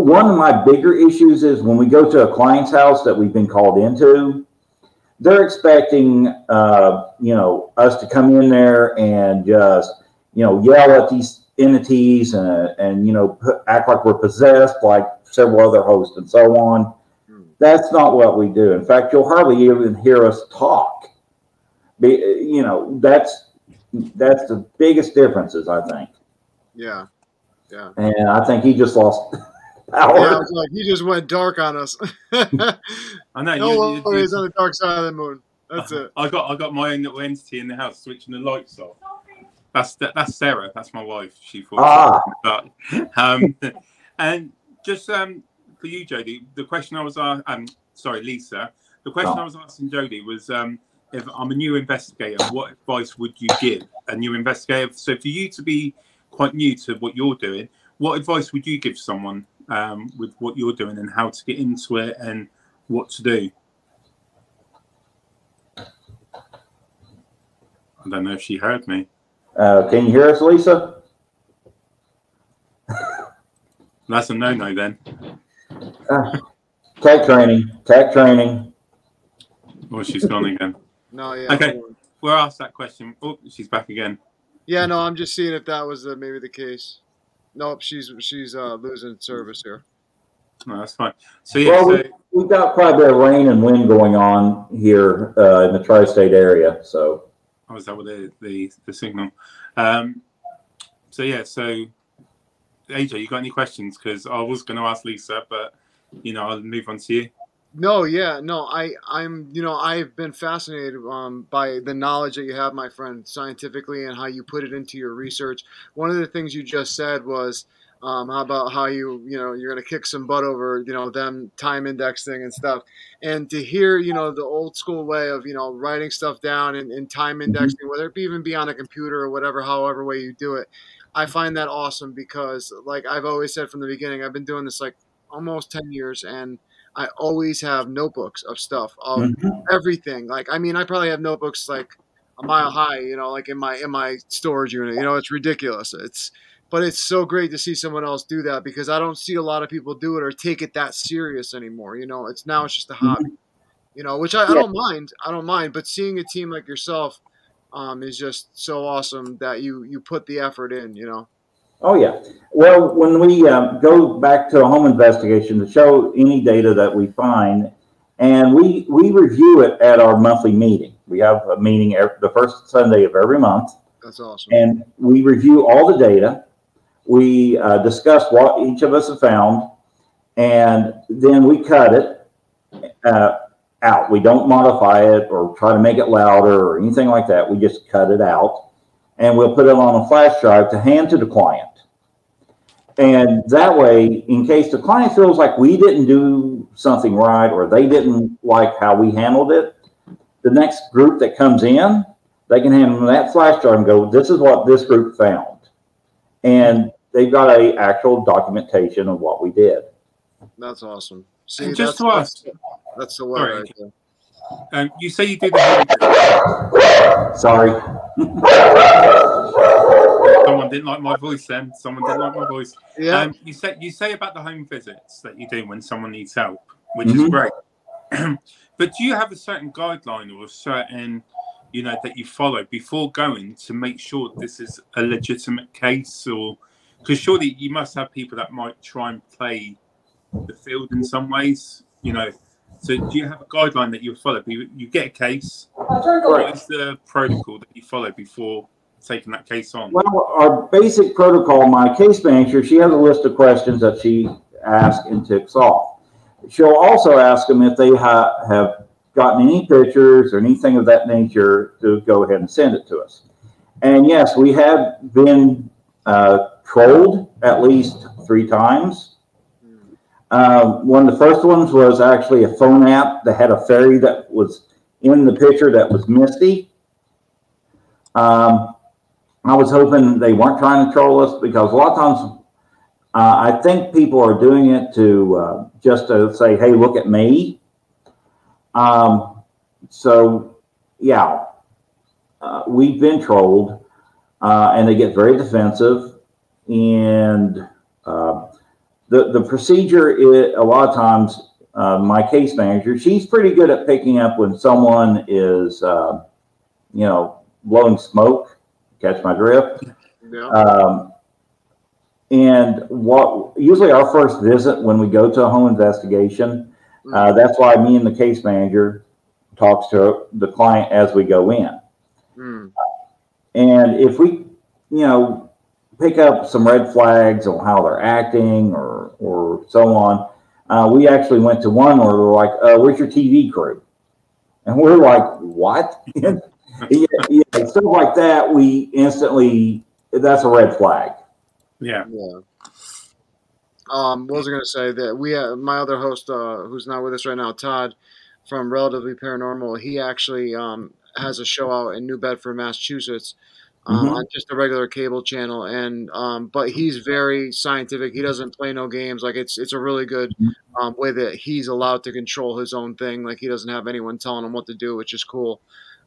one of my bigger issues is when we go to a client's house that we've been called into. They're expecting, uh, you know, us to come in there and just, you know, yell at these entities and, and you know, act like we're possessed, like several other hosts and so on. That's not what we do. In fact, you'll hardly even hear us talk. Be, you know, that's that's the biggest differences, I think.
Yeah. Yeah.
And I think he just lost power.
Yeah, it's like he just went dark on us. [LAUGHS]
I know.
no
you- you-
worries on the dark side of the moon. That's it.
I got I got my own little entity in the house switching the lights off. That's that's Sarah. That's my wife. She thought.
Ah.
But, um, [LAUGHS] and just um, for you, Jody, the question I was uh, um, sorry, Lisa. The question
Oh.
I was asking Jody was um, if I'm a new investigator, what advice would you give a new investigator? So for you to be quite new to what you're doing, what advice would you give someone um, with what you're doing and how to get into it and what to do? I don't know if she heard me.
Uh, can you hear us, Lisa?
That's a no-no then.
Tech training, tech training.
Oh, she's gone again. [LAUGHS]
No, yeah.
Okay. We'll ask that question. Oh, she's back again.
Yeah, no, I'm just seeing if that was uh, maybe the case. Nope, she's she's uh, losing service here.
No, that's fine. So yeah,
Well,
so
we, we've got quite a bit of rain and wind going on here uh, in the tri-state area. So
oh, is that what the the, the signal? Um, so yeah, so AJ, you got any questions? Because I was going to ask Lisa, but you know, I'll move on to you.
No, yeah, no, I, I'm, you know, I've been fascinated um, by the knowledge that you have, my friend, scientifically, and how you put it into your research. One of the things you just said was, um, how about how you, you know, you're going to kick some butt over, you know, them time indexing and stuff, and to hear, you know, the old school way of, you know, writing stuff down and, and time indexing, whether it be even be on a computer or whatever, however way you do it, I find that awesome because, like I've always said from the beginning, I've been doing this like almost ten years, and I always have notebooks of stuff of everything. Like I mean, I probably have notebooks like a mile high, you know, like in my in my storage unit. You know, it's ridiculous. It's but it's so great to see someone else do that because I don't see a lot of people do it or take it that serious anymore. You know, it's now it's just a hobby. You know, which I, I don't mind. I don't mind, but seeing a team like yourself um, is just so awesome that you you put the effort in. You know.
Oh, yeah. Well, when we um, go back to a home investigation to show any data that we find, and we, we review it at our monthly meeting. We have a meeting every, the first Sunday of every month,
That's awesome.
and we review all the data. We uh, discuss what each of us have found, and then we cut it uh, out. We don't modify it or try to make it louder or anything like that. We just cut it out, and we'll put it on a flash drive to hand to the client. And that way, in case the client feels like we didn't do something right or they didn't like how we handled it, the next group that comes in, they can hand them that flash drive and go, this is what this group found. And they've got a actual documentation of what we did.
That's awesome. See,
And just
that's,
to ask,
that's the way
Sorry.
right there.
Um, you say you do the home visit.
Sorry.
Someone didn't like my voice. Then someone didn't like my voice.
Yeah.
Um, you say you say about the home visits that you do when someone needs help, which is
Mhm.
great. [CLEARS THROAT] but do you have a certain guideline or a certain, you know, that you follow before going to make sure this is a legitimate case, or because surely you must have people that might try and play the field in some ways, you know. So do you have a guideline that you follow? You, you get a case. What is the protocol that you follow before taking that case on?
Well, our basic protocol, my case manager, she has a list of questions that she asks and ticks off. She'll also ask them if they ha- have gotten any pictures or anything of that nature to go ahead and send it to us. And yes, we have been uh, trolled at least three times. Uh, one of the first ones was actually a phone app that had a fairy that was in the picture that was Misty. Um, I was hoping they weren't trying to troll us because a lot of times uh, I think people are doing it to uh, just to say, "Hey, look at me." Um, so, yeah, uh, we've been trolled, uh, and they get very defensive. And uh, the the procedure is a lot of times. Uh, my case manager, she's pretty good at picking up when someone is, uh, you know, blowing smoke catch my drift.
Yeah.
Um, and what usually our first visit when we go to a home investigation, Uh, that's why me and the case manager talks to the client as we go in.
Mm.
And if we, you know, pick up some red flags on how they're acting or or so on, uh, we actually went to one where they're like, uh, "Where's your TV crew?" And we're like, "What?" [LAUGHS] yeah, yeah, stuff like that. We instantly that's a red flag.
Yeah.
Yeah. Um, what was I going to say? That we have my other host, uh, who's not with us right now, Todd from Relatively Paranormal. He actually um, has a show out in New Bedford, Massachusetts, um,
Mhm.
on just a regular cable channel. And um, but he's very scientific. He doesn't play no games. Like it's it's a really good um, way that he's allowed to control his own thing. Like he doesn't have anyone telling him what to do, which is cool.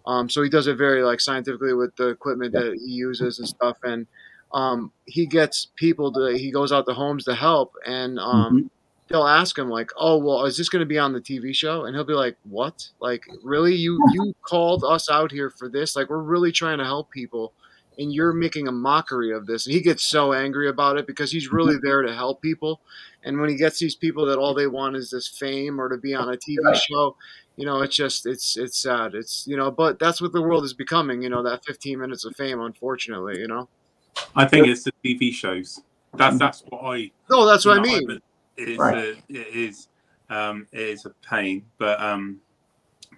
Um, so he does it very like scientifically with the equipment that he uses and stuff. And um, he gets people to he goes out to homes to help and um,
Mhm.
they'll ask him like oh well is this going to be on the tv show and he'll be like what like really you you called us out here for this like we're really trying to help people and you're making a mockery of this and he gets so angry about it because he's really there to help people and when he gets these people that all they want is this fame or to be on a tv show you know it's just it's it's sad it's you know but that's what the world is becoming you know that 15 minutes of fame unfortunately you know
I think it's the TV shows. That's that's what I.
no that's what i mean
but It's
Right.
a, it is um, it is a pain, but um,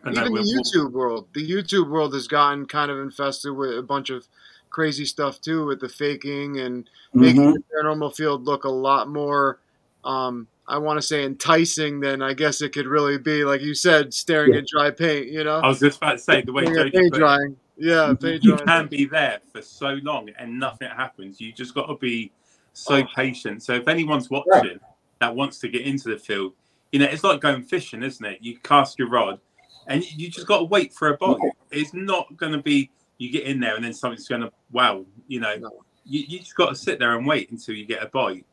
but no,
even the
we'll- we'll-
YouTube world, the YouTube world has gotten kind of infested with a bunch of crazy stuff too, with the faking and making
Mhm.
the paranormal field look a lot more, um, I want to say, enticing than I guess it could really be. Like you said, staring
Yeah.
at dry paint. You know,
I was just about to say the way
Staring at
Jody
paint drying. Yeah, paint
you
drying.
can be there for so long and nothing happens. You just got to be so
Oh.
patient. So if anyone's watching that wants to get into the field, you know, it's like going fishing, isn't it? You cast your rod and you just got to wait for a bite. It's not going to be you get in there and then something's going to, wow, you know,
No.
you, you just got to sit there and wait until you get a bite.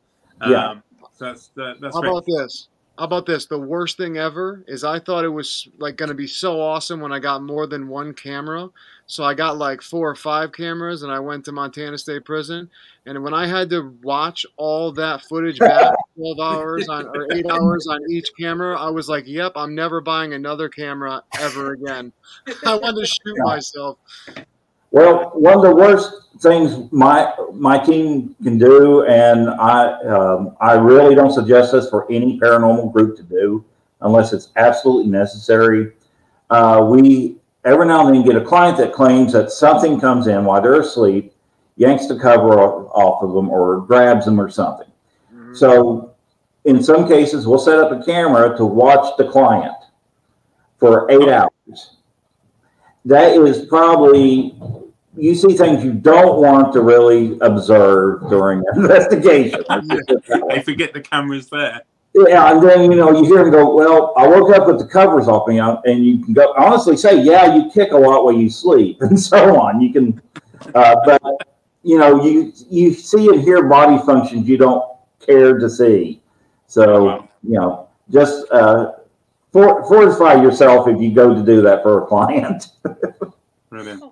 Yeah.
Um, so that's, that, that's
How about this? How about this? The worst thing ever is I thought it was like going to be so awesome when I got more than one camera. So I got like four or five cameras, and I went to Montana State Prison. And when I had to watch all that footage back, [LAUGHS] twelve hours on or eight hours on each camera, I was like, "Yep, I'm never buying another camera ever again." [LAUGHS] I wanted to shoot myself.
Well, one of the worst things my my team can do, and I um, I really don't suggest this for any paranormal group to do unless it's absolutely necessary. Uh, we every now and then get a client that claims that something comes in while they're asleep, yanks the cover off of them, or grabs them or something.
Mhm.
So, in some cases, we'll set up a camera to watch the client for eight hours. That is probably, you see things you don't want to really observe during an [LAUGHS] investigation.
They forget the camera's there.
Yeah, and then, you know, you hear them go, well, I woke up with the covers off me, uh, and you can go, honestly say, yeah, you kick a lot while you sleep, [LAUGHS] and so on. You can, uh, but, you know, you, you see and hear body functions you don't care to see. So,
Wow.
you know, just uh, for, fortify yourself if you go to do that for a client. [LAUGHS]
Brilliant.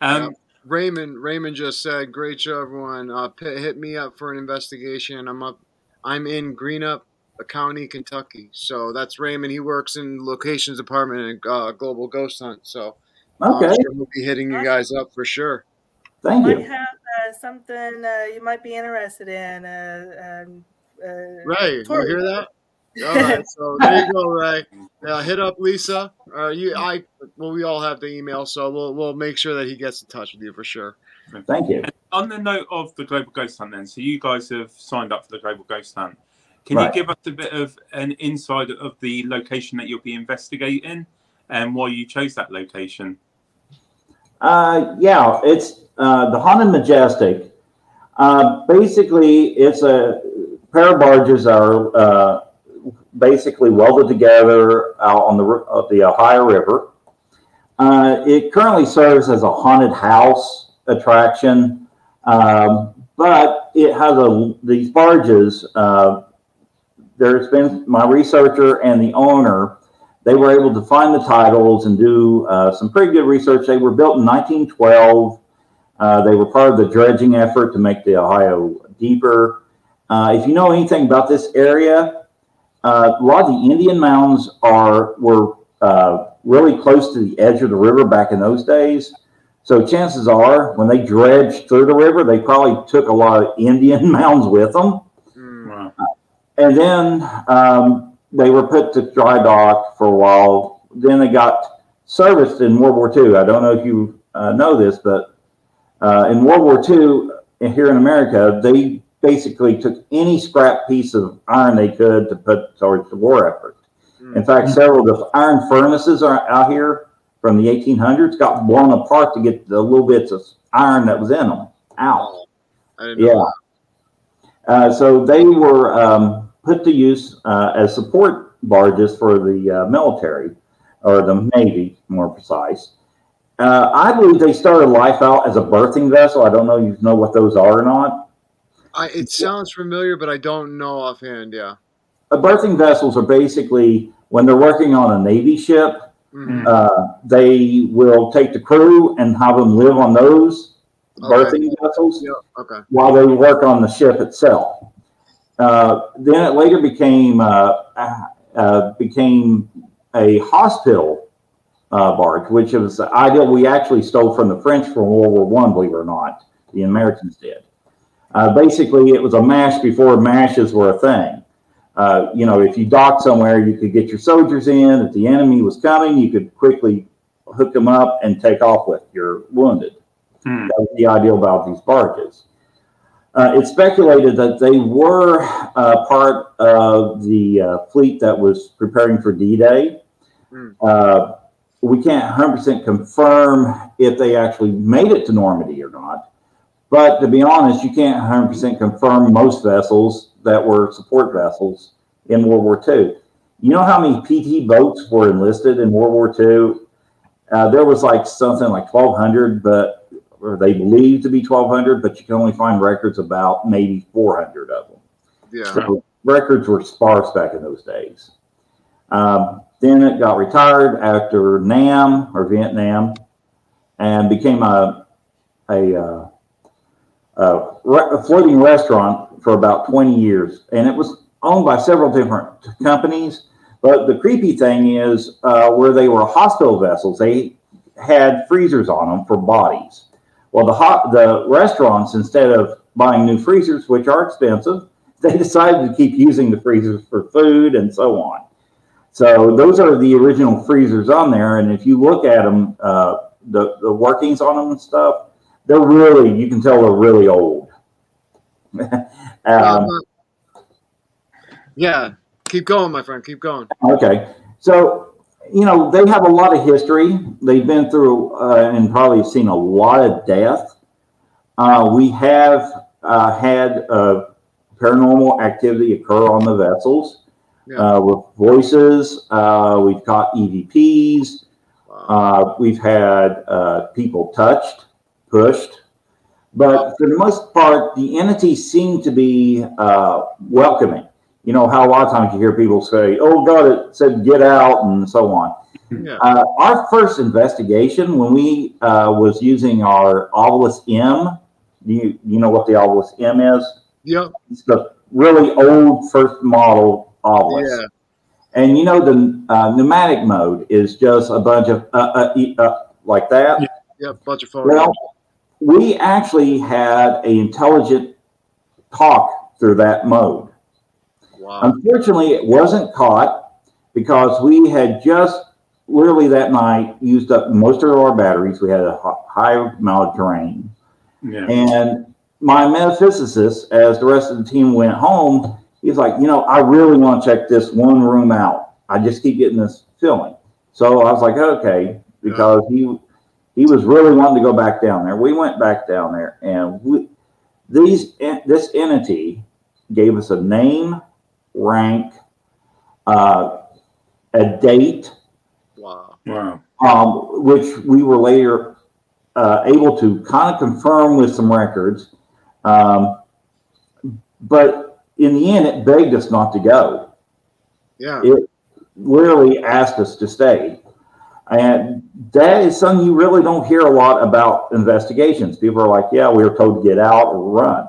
Um,
Raymond Raymond just said, "Great show, everyone. Uh, p- hit me up for an investigation. I'm up. I'm in Greenup County, Kentucky. So that's Raymond. He works in locations department in uh, Global Ghost Hunt. So uh, I'm
Okay,
sure we'll be hitting you guys up for sure.
thank
might
you.
have uh, something uh, you might be interested in. Uh, um, uh,
Ray, you hear that? All right. So there you go, [LAUGHS] Ray. Uh, hit up Lisa. Uh, you, I, well, we all have the email, so we'll we'll make sure that he gets in touch with you for sure.
Thank you.
on the note of the Global Ghost Hunt, then, so you guys have signed up for the Global Ghost Hunt. Can
Right.
you give us a bit of an insight of the location that you'll be investigating and why you chose that location?
Uh, yeah, it's uh, the Haunted Majestic. Uh, basically, it's a pair of barges are uh, basically welded together out on the uh, the Ohio River. Uh, it currently serves as a haunted house attraction, um, but it has a these barges. Uh, there's been my researcher and the owner they were able to find the titles and do uh, some pretty good research. They were built in 1912. Uh, they were part of the dredging effort to make the Ohio deeper. Uh, if you know anything about this area, uh, a lot of the Indian mounds are were uh, really close to the edge of the river back in those days. So chances are, when they dredged through the river, they probably took a lot of [LAUGHS] Indian mounds with them.
Mm.
Wow.
And then um, they were put to dry dock for a while. Then they got serviced in World War II. I don't know if you uh, know this, but uh, in World War II, here in America, they basically took any scrap piece of iron they could to put towards the war effort.
Mm.
In fact, several of the iron furnaces are out here from the 1800s got blown apart to get the little bits of iron that was in them out.
Oh, I didn't know
Yeah. Uh, so they were um, put to use uh, as support barges for the uh, military or the Navy, more precise. Uh, I believe they started life out as a berthing vessel. I don't know if you know what those are or not.
I, it sounds familiar, but I don't know offhand. Yeah.
Uh, berthing vessels are basically when they're working on a Navy ship,
Mhm.
uh, they will take the crew and have them live on those
Okay.
berthing vessels.
Yeah. Okay.
while they work on the ship itself. Uh, then it later became uh, uh, became a hospital uh, barge, which was the ideal we actually stole from the French from World War One. Believe it or not, the Americans did. Uh, basically, it was a mash before mashes were a thing. Uh, you know, if you docked somewhere, you could get your soldiers in. If the enemy was coming, you could quickly hook them up and take off with your wounded.
Hmm.
That was the ideal about these barges. Uh, it's speculated that they were uh, part of the uh, fleet that was preparing for D-Day.
Hmm.
Uh, we can't 100% confirm if they actually made it to Normandy or not. But to be honest, you can't 100% confirm most vessels that were support vessels in World War II. You know how many PT boats were enlisted in World War II? Uh, there was like something like 1,200, but or they believed to be 1,200, but you can only find records about maybe 400 of them.
Yeah.
So records were sparse back in those days. Um, then it got retired after Nam or Vietnam, and became a a, uh, re- floating restaurant for about 20 years, and it was owned by several different companies. But the creepy thing is, uh, where they were hospital vessels, they had freezers on them for bodies. Well, the hot the restaurants instead of buying new freezers, which are expensive, [LAUGHS] they decided to keep using the freezers for food and so on. So those are the original freezers on there, and if you look at them, uh, the the workings on them and stuff, they're really you can tell they're really old. [LAUGHS] um,
Um, yeah. Keep going, my friend. Keep going.
Okay, so you know they have a lot of history. They've been through uh, and probably seen a lot of death. Uh, we have uh, had uh, paranormal activity occur on the vessels
Yeah.
uh, with voices. Uh, we've got EVPs.
Wow.
Uh, we've had uh, people touched, pushed, but for the most part, the entities seem to be uh, welcoming. You know how a lot of times you hear people say, "Oh God, it said get out," and so on.
yeah.
Uh, our first investigation, when we uh, was using our Ovilus M, do you you know what the Ovilus M is?
Yep.
It's the really old first model Ovilus.
Yeah.
And you know the uh, phonetic mode is just a bunch of uh, uh, uh, like that.
Yep. Bunch of photos.
Well, we actually had a intelligent talk through that mode.
wow.
Unfortunately, it wasn't caught because we had just literally that night used up most of our batteries. We had a high amount of drain.
Yeah.
And my metaphysicist, as the rest of the team went home, he's like, you know, I really want to check this one room out. I just keep getting this feeling. So I was like, okay, because he he was really wanting to go back down there. We went back down there, and we, these this entity gave us a name, rank, uh, a date,
Wow.
Wow.
um, which we were later uh, able to kind of confirm with some records. Um, but in the end, it begged us not to go.
Yeah.
It literally asked us to stay. And that is something you really don't hear a lot about investigations. People are like, yeah, we were told to get out or run.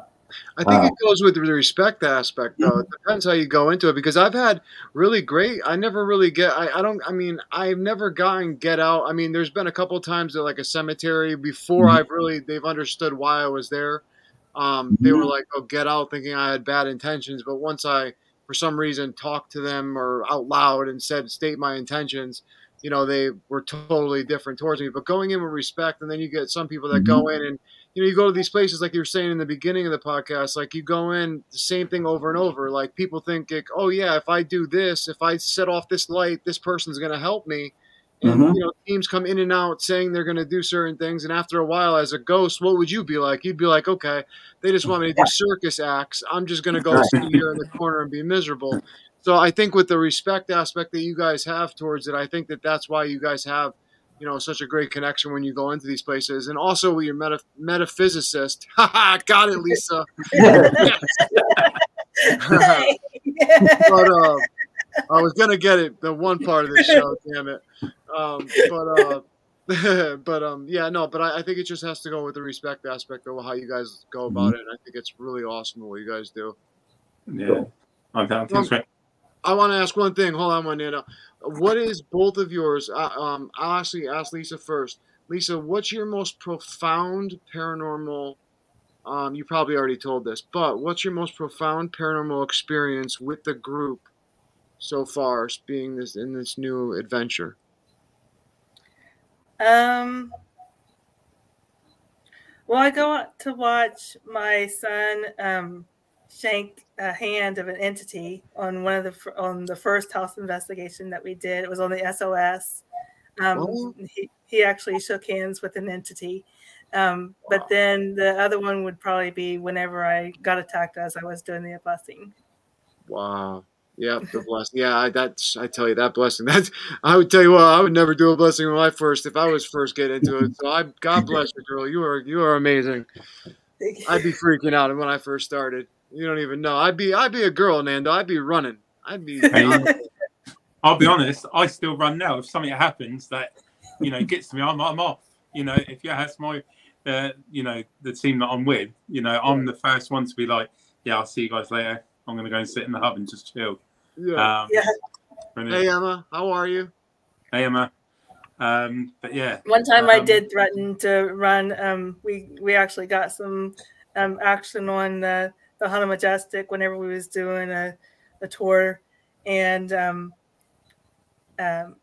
I think it goes with the respect aspect, though. It depends how you go into it. Because I've had really great. I never really get. I, I don't. I mean, I've never gotten get out. I mean, there's been a couple times at like a cemetery before
Mhm.
I've really they've understood why I was there. Um, they were like, "Oh, get out," thinking I had bad intentions. But once I, for some reason, talked to them or out loud and said, "State my intentions," you know, they were totally different towards me. But going in with respect, and then you get some people that go in and you know, you go to these places like you were saying in the beginning of the podcast, like you go in the same thing over and over. Like people think, like, oh yeah, if I do this, if I set off this light, this person's going to help me. And
Mhm.
you know, teams come in and out saying they're going to do certain things, and after a while, as a ghost, what would you be like? You'd be like, okay, they just want me to do circus acts. I'm just going to go sit here in the corner and be miserable. So I think with the respect aspect that you guys have towards it, I think that that's why you guys have you know such a great connection when you go into these places. And also with your meta- metaphysicist. [LAUGHS] Haha got it lisa. [LAUGHS] [LAUGHS] But um, i was gonna get it the one part of the show damn it. Um, but uh, but um, yeah, no, but I, I think it just has to go with the respect aspect of how you guys go about it. And I think it's really awesome what you guys do.
Yeah, I think that's great.
I want to ask one thing. Hold on, one Nana. What is both of yours? Uh, um, I'll actually ask Lisa first. Lisa, what's your most profound paranormal? Um, you probably already told this, but what's your most profound paranormal experience with the group so far, being this in this new adventure?
Um. Well, I go out to watch my son um, shank a hand of an entity on one of the on the first house investigation that we did. It was on the SOS. Um,
Oh.
he, he actually shook hands with an entity. Um, But then the other one would probably be whenever I got attacked as I was doing the blessing.
Wow. Yeah, the blessing. Yeah, I, that's I tell you that blessing. [LAUGHS] That's I would tell you what I would never do a blessing when I first if I was first getting into it. So I God bless you, girl. You are you are amazing. [LAUGHS] I'd be freaking out when I first started. You don't even know. I'd be I'd be a girl, Nando. I'd be running. I'd be.
Hey, [LAUGHS] I'll be honest, I still run now. If something happens that you know gets to me, I'm, I'm off. You know, if you ask my, uh, you know, the team that I'm with, you know, I'm the first one to be like, yeah, I'll see you guys later. I'm gonna go and sit in the hub and just chill.
yeah.
Um,
Yeah.
Hey Emma, how are you?
hey Emma. Um, but yeah,
One time I
Um,
did threaten to run. Um, we we actually got some um, action on the the Haunted Majestic whenever we was doing a, a tour, and um, um,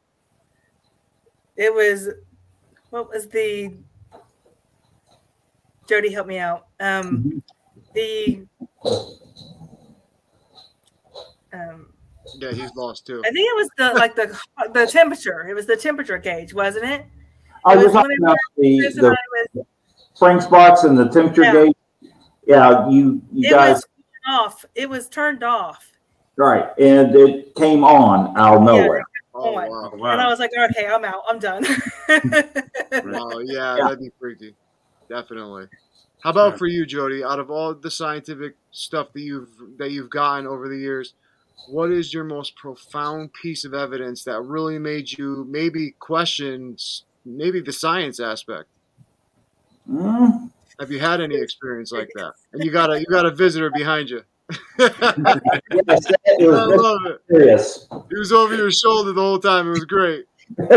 it was what was the Jody help me out. Um, the um,
Yeah, he's lost too.
I think it was the like the the temperature. It was the temperature gauge, wasn't it?
I was
was
talking about the,
Chris
the
was
spring spots and the temperature
Yeah.
gauge. Yeah, you, you
it
guys,
was off. It was turned off.
right. And it came on out of nowhere.
Oh wow.
wow.
And I was like, okay, I'm out. I'm done. [LAUGHS]
oh yeah,
Yeah.
that'd be freaky. Definitely. How about for you, Jody? Out of all the scientific stuff that you've that you've gotten over the years, what is your most profound piece of evidence that really made you maybe question maybe the science aspect?
Mm,
Have you had any experience like that? And you got a you got a visitor behind you. [LAUGHS] I
yes, it was
love it.
serious.
He was over your shoulder the whole time. It was great. [LAUGHS]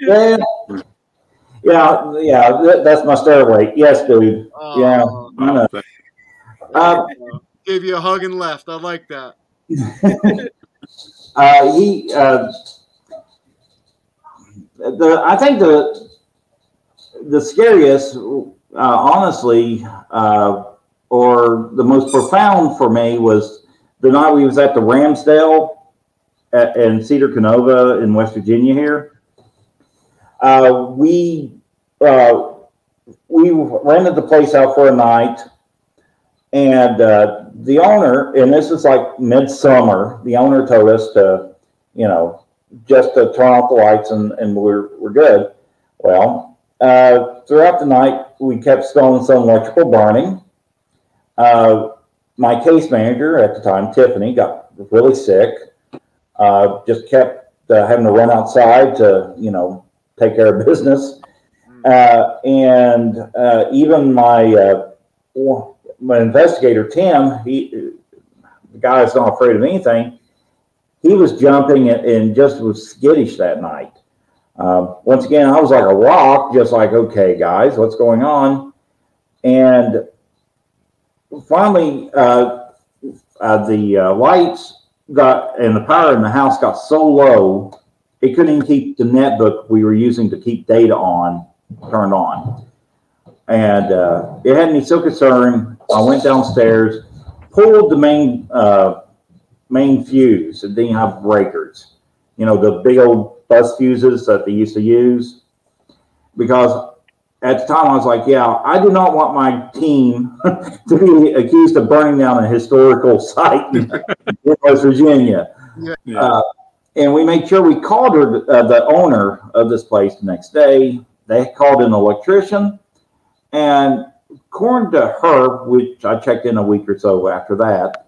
yeah, yeah, yeah. That's my stairway. Yes, dude.
Oh,
Yeah. I know. Uh,
Gave you a hug and left. I like that. [LAUGHS]
uh, he, uh, the I think the the scariest, honestly, uh, or the most profound for me was the night we was at the Ramsdell at, in Ceredo-Kenova in West Virginia here. Uh, we uh, we rented the place out for a night, and uh, the owner, and this is like midsummer, the owner told us to, you know, just to turn off the lights and, and we're, we're good. Well, uh, throughout the night, we kept smelling some electrical burning. Uh, my case manager at the time, Tiffany, got really sick. Uh, just kept uh, having to run outside to, you know, take care of [LAUGHS] business. Uh, and uh, even my my investigator Tim, he the guy is not afraid of anything. He was jumping and just was skittish that night. Uh, once again, I was like a rock, just like, okay, guys, what's going on? And finally, uh, uh, the uh, lights got and the power in the house got so low, it couldn't even keep the netbook we were using to keep data on turned on. And uh, it had me so concerned. I went downstairs, pulled the main main fuse. It didn't have breakers. You know, the big old bus fuses that they used to use. Because at the time I was like, yeah, I do not want my team [LAUGHS] to be accused of burning down a historical [LAUGHS] site in West Virginia.
Yeah.
Uh, and we made sure we called her, uh, the owner of this place the next day. They called an electrician. And according to her, which I checked in a week or so after that,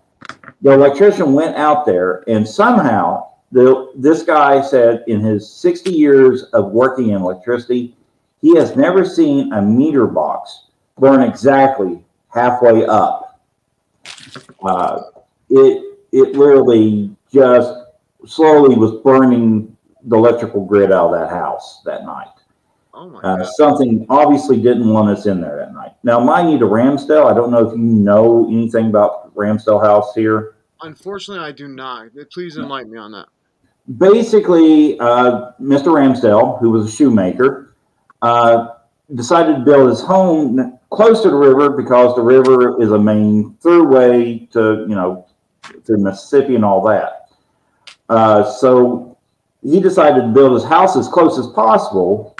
the electrician went out there and somehow the, this guy said in his 60 years of working in electricity, he has never seen a meter box burn exactly halfway up. Uh, it it literally just slowly was burning the electrical grid out of that house that night.
Oh my
Uh,
god.
something obviously didn't want us in there that night. Now, mind you, to Ramsdell, I don't know if you know anything about Ramsdell House here.
Unfortunately, I do not. Please enlighten me on that.
Basically, uh, Mr. Ramsdell, who was a shoemaker, uh, decided to build his home close to the river because the river is a main throughway to, you know, to Mississippi and all that. Uh, so he decided to build his house as close as possible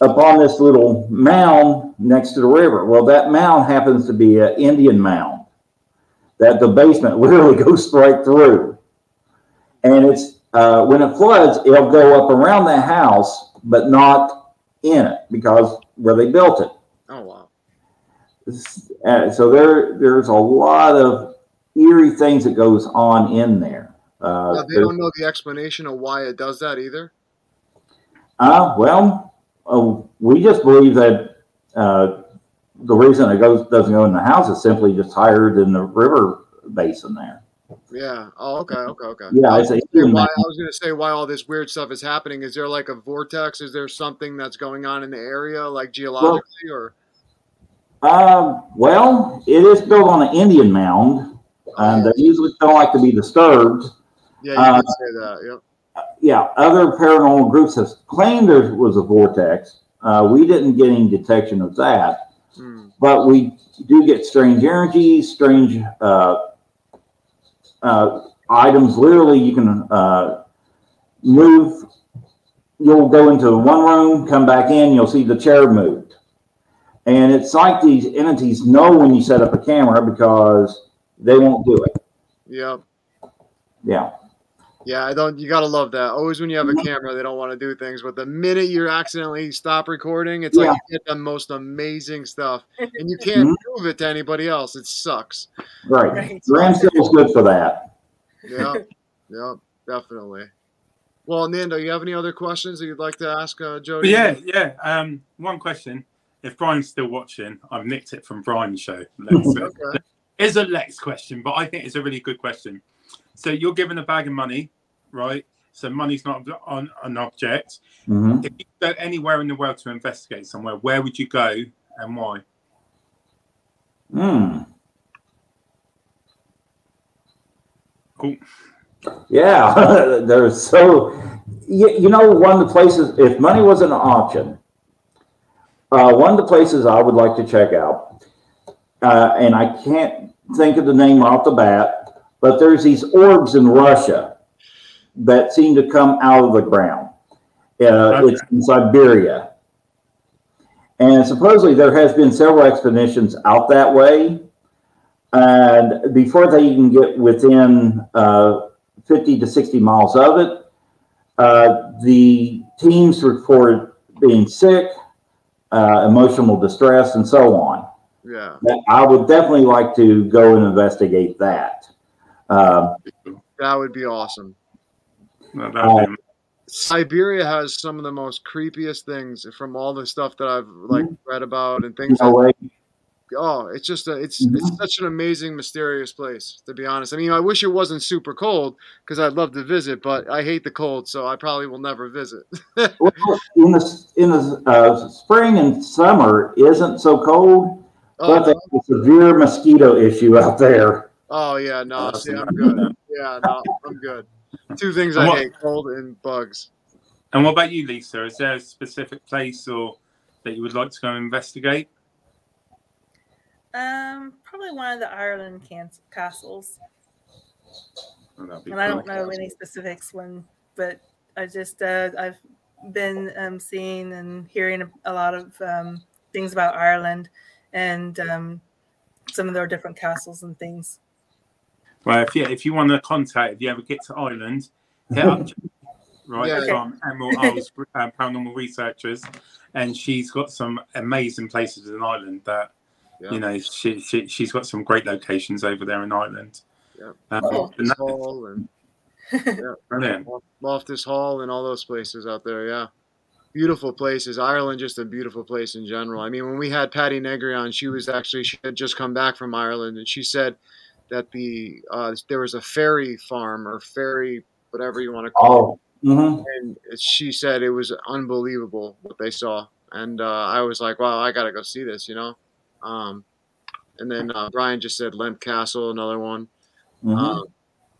upon this little mound next to the river. Well, that mound happens to be an Indian mound that the basement [LAUGHS] literally goes right through. And it's uh, when it floods, it'll go up around the house, but not in it because where they built it.
Oh wow.
Uh, so there, there's a lot of eerie things that goes on in there. Uh,
Now, they don't know the explanation of why it does that either.
Uh, well, uh, we just believe that uh, the reason it goes doesn't go in the house is simply just higher than the river basin there.
Yeah. Oh, okay, okay, okay.
Yeah,
I was,
a
gonna say why, I was gonna say why all this weird stuff is happening. Is there like a vortex? Is there something that's going on in the area, like geologically, or
Um, well, it is built on an Indian mound, and they usually don't like to be disturbed.
yeah, you
uh,
can say that. Yep.
Yeah, other paranormal groups have claimed there was a vortex. Uh, we didn't get any detection of that,
Hmm.
but we do get strange energies, strange uh, uh, items. Literally, you can uh, move. You'll go into one room, come back in, you'll see the chair moved. And it's like these entities know when you set up a camera because they won't do it.
Yeah.
Yeah.
Yeah, I don't. You gotta love that. Always when you have a camera, they don't want to do things, but the minute you accidentally stop recording, it's like you get the most amazing stuff, [LAUGHS] and you can't
Mhm.
prove it to anybody else. It sucks.
Right.
Right.
Ramsdell's good for that.
Yeah. yeah. Definitely. Well, Nando, you have any other questions that you'd like to ask uh, Jody?
Yeah, yeah. Um, one question. If Brian's still watching, I've nicked it from Brian's show. Lex.
Okay.
It's a Lex question, but I think it's a really good question. So you're given a bag of money, right? So money's not on an object.
hmm
If you go anywhere in the world to investigate somewhere, where would you go and why?
Hmm.
Cool.
Yeah, [LAUGHS] there's so you, you know one of the places if money was an option, uh, one of the places I would like to check out, uh, and I can't think of the name off the bat, but there's these orbs in Russia that seem to come out of the ground. Uh,
Okay.
It's in Siberia. And supposedly there has been several expeditions out that way. And before they even get within uh, 50 to 60 miles of it, uh, the teams report being sick, uh, emotional distress, and so on.
Yeah.
I would definitely like to go and investigate that. Um,
That would be awesome.
Well, that'd be-
Siberia has some of the most creepiest things from all the stuff that I've like read about and things.
no way.
oh, it's just a, it's mm-hmm. it's such an amazing, mysterious place. To be honest, I mean, I wish it wasn't super cold because I'd love to visit, but I hate the cold, so I probably will never visit. [LAUGHS]
well, in the in the uh, spring and summer, isn't so cold, oh, but there's a severe mosquito issue out there.
Oh yeah, no, see, I'm good. Yeah, no, I'm good. Two things I hate: cold and bugs.
And what about you, Lisa? Is there a specific place or that you would like to go investigate?
Um, probably one of the Ireland can- castles. And I don't know any specifics when, but I just uh, I've been um, seeing and hearing a lot of um, things about Ireland and um, some of their different castles and things.
Well, if you if you want to contact, if you ever get to Ireland, hit up [LAUGHS] right yeah, from Emerald Isles um, Paranormal Researchers, and she's got some amazing places in Ireland that yeah. You know, she, she she's got some great locations over there in Ireland.
Yeah, um, Loftus Hall and [LAUGHS] yeah, brilliant. Loftus Hall and all those places out there. Yeah, beautiful places. Ireland, just a beautiful place in general. I mean, when we had Patti Negri on, she was actually she had just come back from Ireland, and she said that the uh, there was a fairy farm or fairy whatever you want to call
oh. it. Mm-hmm.
And she said it was unbelievable what they saw. And uh, I was like, wow, I got to go see this, you know? Um, and then uh, Brian just said Leap Castle, another one. Mm-hmm. Um,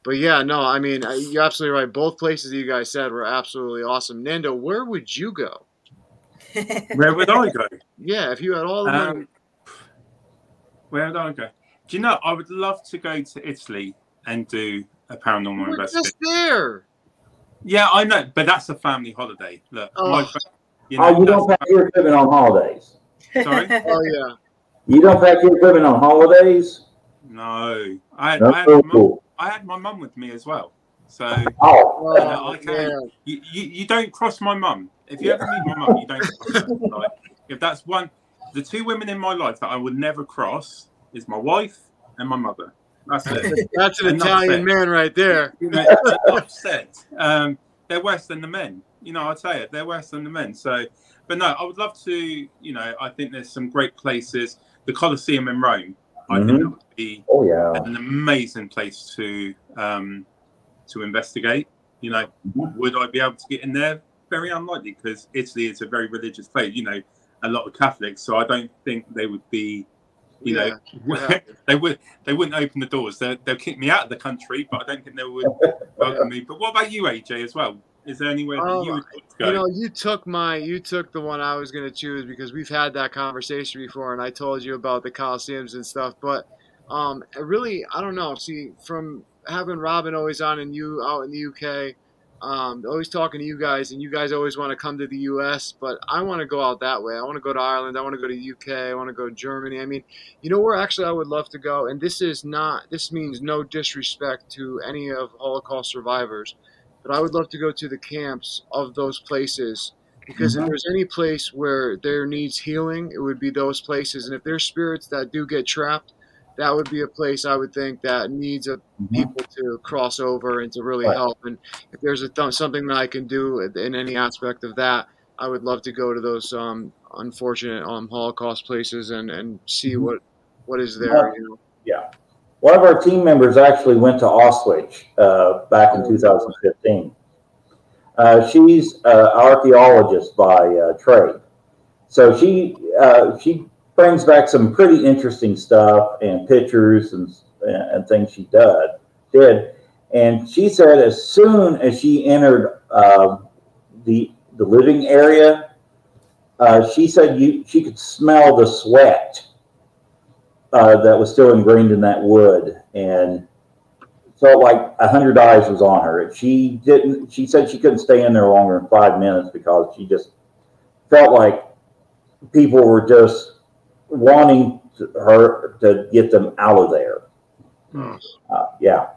but yeah, no, I mean, you're absolutely right. Both places you guys said were absolutely awesome. Nando, where would you go? [LAUGHS]
where would I go?
Yeah, if you had all the money. Um,
where would I go? Do you know? I would love to go to Italy and do a paranormal investigation.
Just there.
Yeah, I know, but that's a family holiday. Look, oh,
my, you, oh, know, oh, you don't pack your equipment on holidays.
Sorry. [LAUGHS]
oh yeah.
You don't pack your equipment on holidays?
No. I had. I, had my mum, I had my mum with me as well. So oh, you know, I can you, you, you, don't cross my mum. If you ever meet my mum, you don't cross her. [LAUGHS] Like, if that's one the two women in my life that I would never cross is my wife and my mother. That's it. [LAUGHS]
That's an Italian man right there. [LAUGHS]
Upset. Um, they're worse than the men. You know, I'll tell you, they're worse than the men. So, but no, I would love to. You know, I think there's some great places the Colosseum in Rome. I mm-hmm. think that would be
oh, yeah.
an amazing place to um, to investigate. You know, mm-hmm. would I be able to get in there? Very unlikely because Italy is a very religious place. You know, a lot of Catholics, so I don't think they would be. You yeah. [LAUGHS] know, yeah. they would they wouldn't open the doors. They'll, they'll kick me out of the country, but I don't think they would [LAUGHS] welcome me. But what about you, AJ, as well? Is there anywhere that you oh, would go?
You know, you took my, you took the one I was going to choose because we've had that conversation before, and I told you about the Coliseums and stuff. But um, really, I don't know. See, from having Robin always on and you out in the UK, um, always talking to you guys, and you guys always want to come to the U.S., but I want to go out that way. I want to go to Ireland. I want to go to the UK. I want to go to Germany. I mean, you know where actually I would love to go, and this is not. This means no disrespect to any of Holocaust survivors but I would love to go to the camps of those places because mm-hmm. if there's any place where there needs healing, it would be those places. And if there's spirits that do get trapped, that would be a place I would think that needs a, mm-hmm. people to cross over and to really right. help. And if there's a th- something that I can do in any aspect of that, I would love to go to those um, unfortunate um, Holocaust places and, and see mm-hmm. what what is there. You know?
Yeah. One of our team members actually went to Auschwitz uh, back in 2015. Uh, she's an archaeologist by uh, trade, so she uh, she brings back some pretty interesting stuff and pictures and and things she did did. And she said as soon as she entered um, the the living area, uh, she said you she could smell the sweat uh, that was still ingrained in that wood, and felt like a hundred eyes was on her. She didn't. She said she couldn't stay in there longer than five minutes because she just felt like people were just wanting to, her to get them out of there. Hmm. Uh, yeah,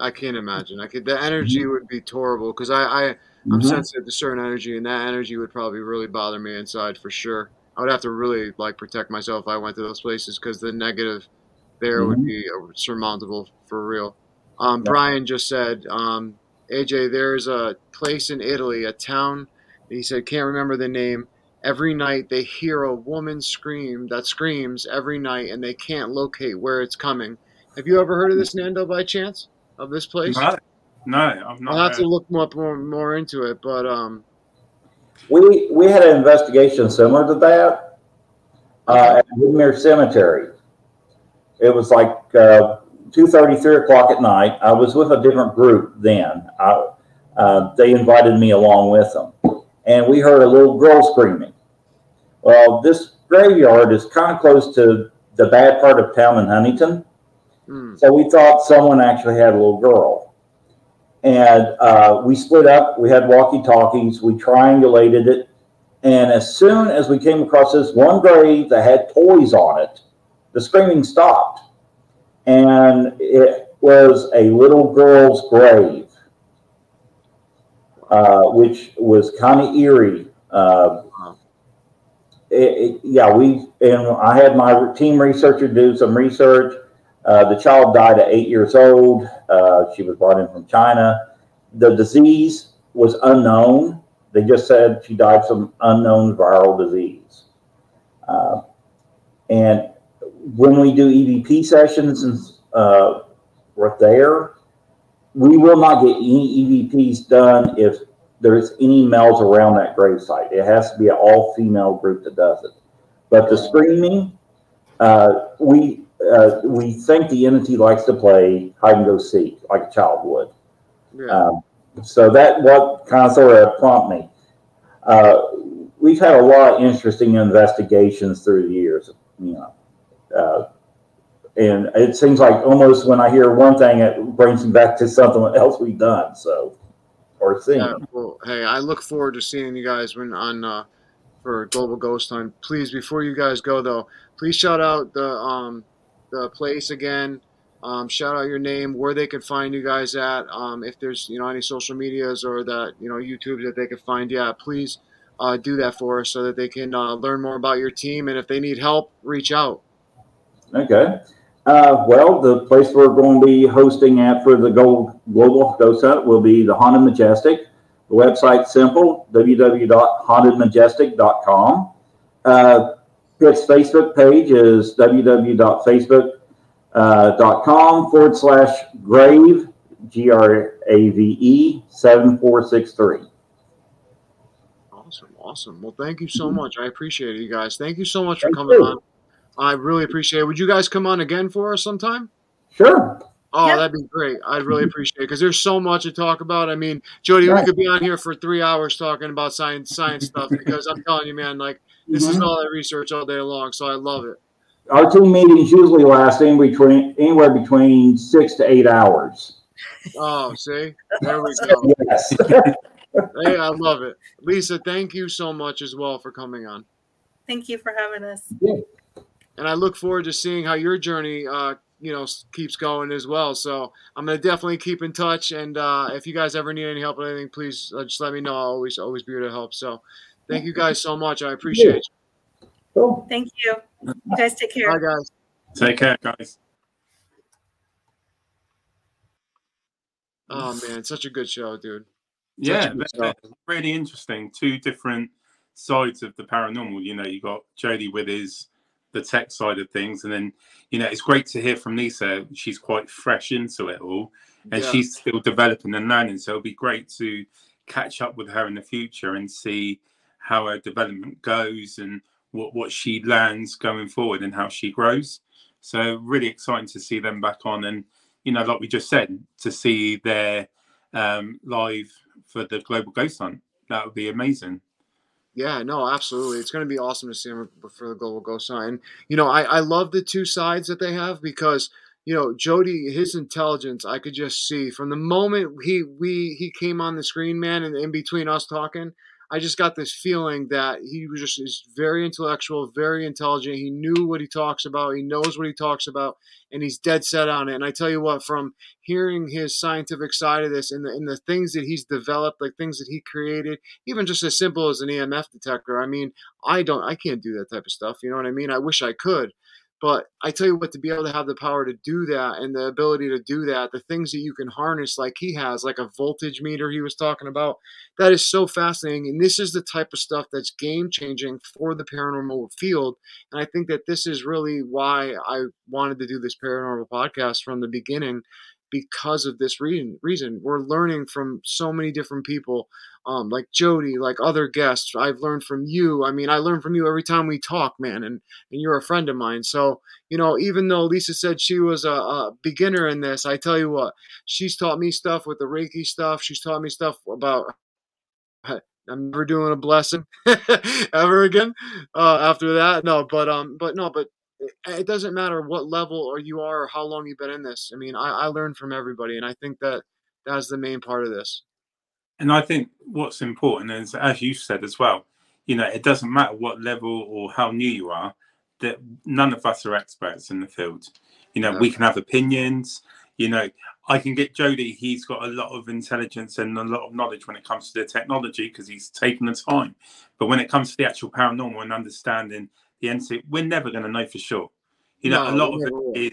I can't imagine. I could. The energy mm-hmm. would be horrible because I, I I'm mm-hmm. sensitive to certain energy, and that energy would probably really bother me inside for sure. I would have to really like protect myself if I went to those places because the negative there mm-hmm. would be surmountable for real. Um, Brian just said, um, AJ, there's a place in Italy, a town. He said can't remember the name. Every night they hear a woman scream that screams every night and they can't locate where it's coming. Have you ever heard of this, Nando, by chance? Of this place?
No, no, I've not.
I'll have to look more, more, more into it, but um,
We, we had an investigation similar to that uh, at Woodmere Cemetery. It was like uh, 2.30, 3 o'clock at night. I was with a different group then. I, uh, they invited me along with them. And we heard a little girl screaming. Well, this graveyard is kind of close to the bad part of town in Huntington.
hmm,
So we thought someone actually had a little girl. And uh, we split up. We had walkie talkies. We triangulated it. And as soon as we came across this one grave that had toys on it, the screaming stopped. And it was a little girl's grave, uh, which was kind of eerie. Uh, it, it, yeah, we and I had my team researcher do some research. Uh, the child died at eight years old. Uh, she was brought in from China. The disease was unknown. They just said she died from unknown viral disease. Uh, and when we do EVP sessions and right there, we will not get any EVPs done if there's any males around that gravesite. It has to be an all-female group that does it. But the screaming, uh, we uh, we think the entity likes to play hide and go seek like a child would.
yeah,
Um, so that what kind of sort of prompted me. Uh, we've had a lot of interesting investigations through the years, you know. And it seems like almost when I hear one thing, it brings me back to something else we've done. So, or seen.
yeah. Well, hey, I look forward to seeing you guys when on uh, for Global Ghost Hunt. Please, before you guys go though, please shout out the um the place again. Um, shout out your name, where they can find you guys at. Um, if there's you know any social medias or that you know YouTube that they can find you at, please uh, do that for us so that they can uh, learn more about your team. And if they need help, reach out.
Okay. Uh, well, the place we're going to be hosting at for the Go- Global Ghost Hunt will be the Haunted Majestic. The website's simple, www.hauntedmajestic.com. Uh, its Facebook page is www.facebook.com forward slash grave, G R A V E 7463.
Awesome, awesome. Well, thank you so much. I appreciate it, you guys. Thank you so much for coming
you.
on. I really appreciate it. Would you guys come on again for us sometime?
Sure.
Oh,
Yeah.
that'd be great. I'd really appreciate it because there's so much to talk about. I mean, Jody, we could be on here for three hours talking about science, science stuff because I'm telling you, man, like this is mm-hmm. all I research all day long. So I love it.
Our team meetings usually last in between anywhere between six to eight hours.
Oh, see, there we go. [LAUGHS]
Yes. [LAUGHS]
Hey, I love it. Lisa, thank you so much as well for coming on.
Thank you for having us.
And I look forward to seeing how your journey, uh, you know, keeps going as well. So I'm gonna definitely keep in touch, and uh, if you guys ever need any help with anything, please uh, just let me know. I'll always, always be here to help. So thank you guys so much. I appreciate it.
Cool.
Thank you. You guys take care.
Bye, guys.
Take care, guys.
Oh man, such a good show, dude.
Yeah,
a good
they're- they're really interesting. Two different sides of the paranormal. You know, you got Jody with his the tech side of things, and then you know it's great to hear from Lisa. She's quite fresh into it all, and
Yeah.
she's still developing and learning. So it'll be great to catch up with her in the future and see how her development goes and what what she learns going forward and how she grows. So really exciting to see them back on, and you know, like we just said, to see their um, live for the Global Ghost Hunt. That would be amazing.
Yeah, no, absolutely. It's going to be awesome to see him for the Global Hunt. And, you know, I, I love the two sides that they have because, you know, Jody, his intelligence, I could just see from the moment he we he came on the screen, man, and in between us talking, I just got this feeling that he was just is very intellectual, very intelligent. He knew what he talks about. He knows what he talks about, and he's dead set on it. And I tell you what, from hearing his scientific side of this and the, and the things that he's developed, like things that he created, even just as simple as an EMF detector. I mean, I don't, I can't do that type of stuff. You know what I mean? I wish I could, But I tell you what, to be able to have the power to do that and the ability to do that, the things that you can harness like he has, like a voltage meter he was talking about, that is so fascinating. And this is the type of stuff that's game changing for the paranormal field. And I think that this is really why I wanted to do this paranormal podcast from the beginning because of this reason. Reason we're learning from so many different people, um, like Jody, like other guests. I've learned from you. I mean, I learn from you every time we talk, man, and and you're a friend of mine. So you know, even though Lisa said she was a, a beginner in this, I tell you what, she's taught me stuff with the Reiki stuff. She's taught me stuff about I'm never doing a blessing [LAUGHS] ever again uh, after that. No, but um, but no, but it doesn't matter what level or you are or how long you've been in this. I mean, I, I learn from everybody, and I think that that's the main part of this.
And I think what's important is, as you said as well, you know, it doesn't matter what level or how new you are. That none of us are experts in the field. You know, we can have opinions. You know, I can get Jody. He's got a lot of intelligence and a lot of knowledge when it comes to the technology because he's taken the time. But when it comes to the actual paranormal and understanding the we're never going to know for sure. You know, no, a lot of it is.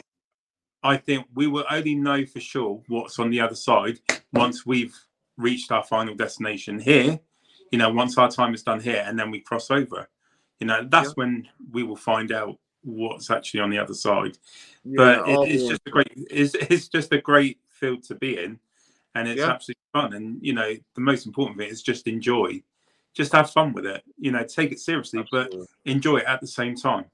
I think we will only know for sure what's on the other side once we've reached our final destination here. You know, once our time is done here, and then we cross over. You know, that's yeah. when we will find out what's actually on the other side. Yeah, but it, it's just a great, it's, it's just a great field to be in, and it's yeah. absolutely fun. And you know, the most important thing is just enjoy just have fun with it. You know, take it seriously, Absolutely. but enjoy it at the same time.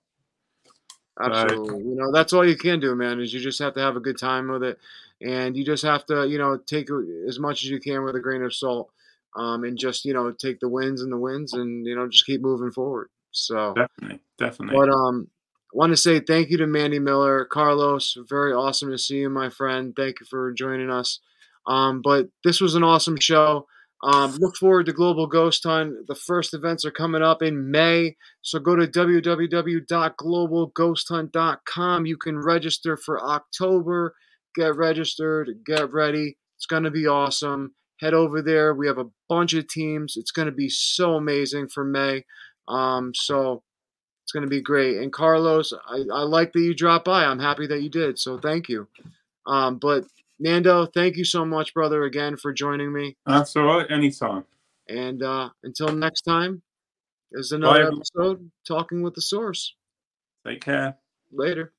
Absolutely. you know, that's all you can do, man, is you just have to have a good time with it. And you just have to, you know, take as much as you can with a grain of salt. Um, and just, you know, take the wins and the wins and, you know, just keep moving forward. So
definitely, definitely.
But um want to say thank you to Mandy Miller, Carlos. Very awesome to see you, my friend. Thank you for joining us. Um, but this was an awesome show. Um, look forward to Global Ghost Hunt. The first events are coming up in May. So go to www.globalghosthunt.com. You can register for October. Get registered, get ready. It's going to be awesome. Head over there. We have a bunch of teams. It's going to be so amazing for May. Um, so it's going to be great. And Carlos, I, I like that you dropped by. I'm happy that you did. So thank you. Um, but Nando, thank you so much, brother, again for joining me.
That's all right. Anytime.
And uh, until next time, there's another Bye. episode talking with the source.
Take care.
Later.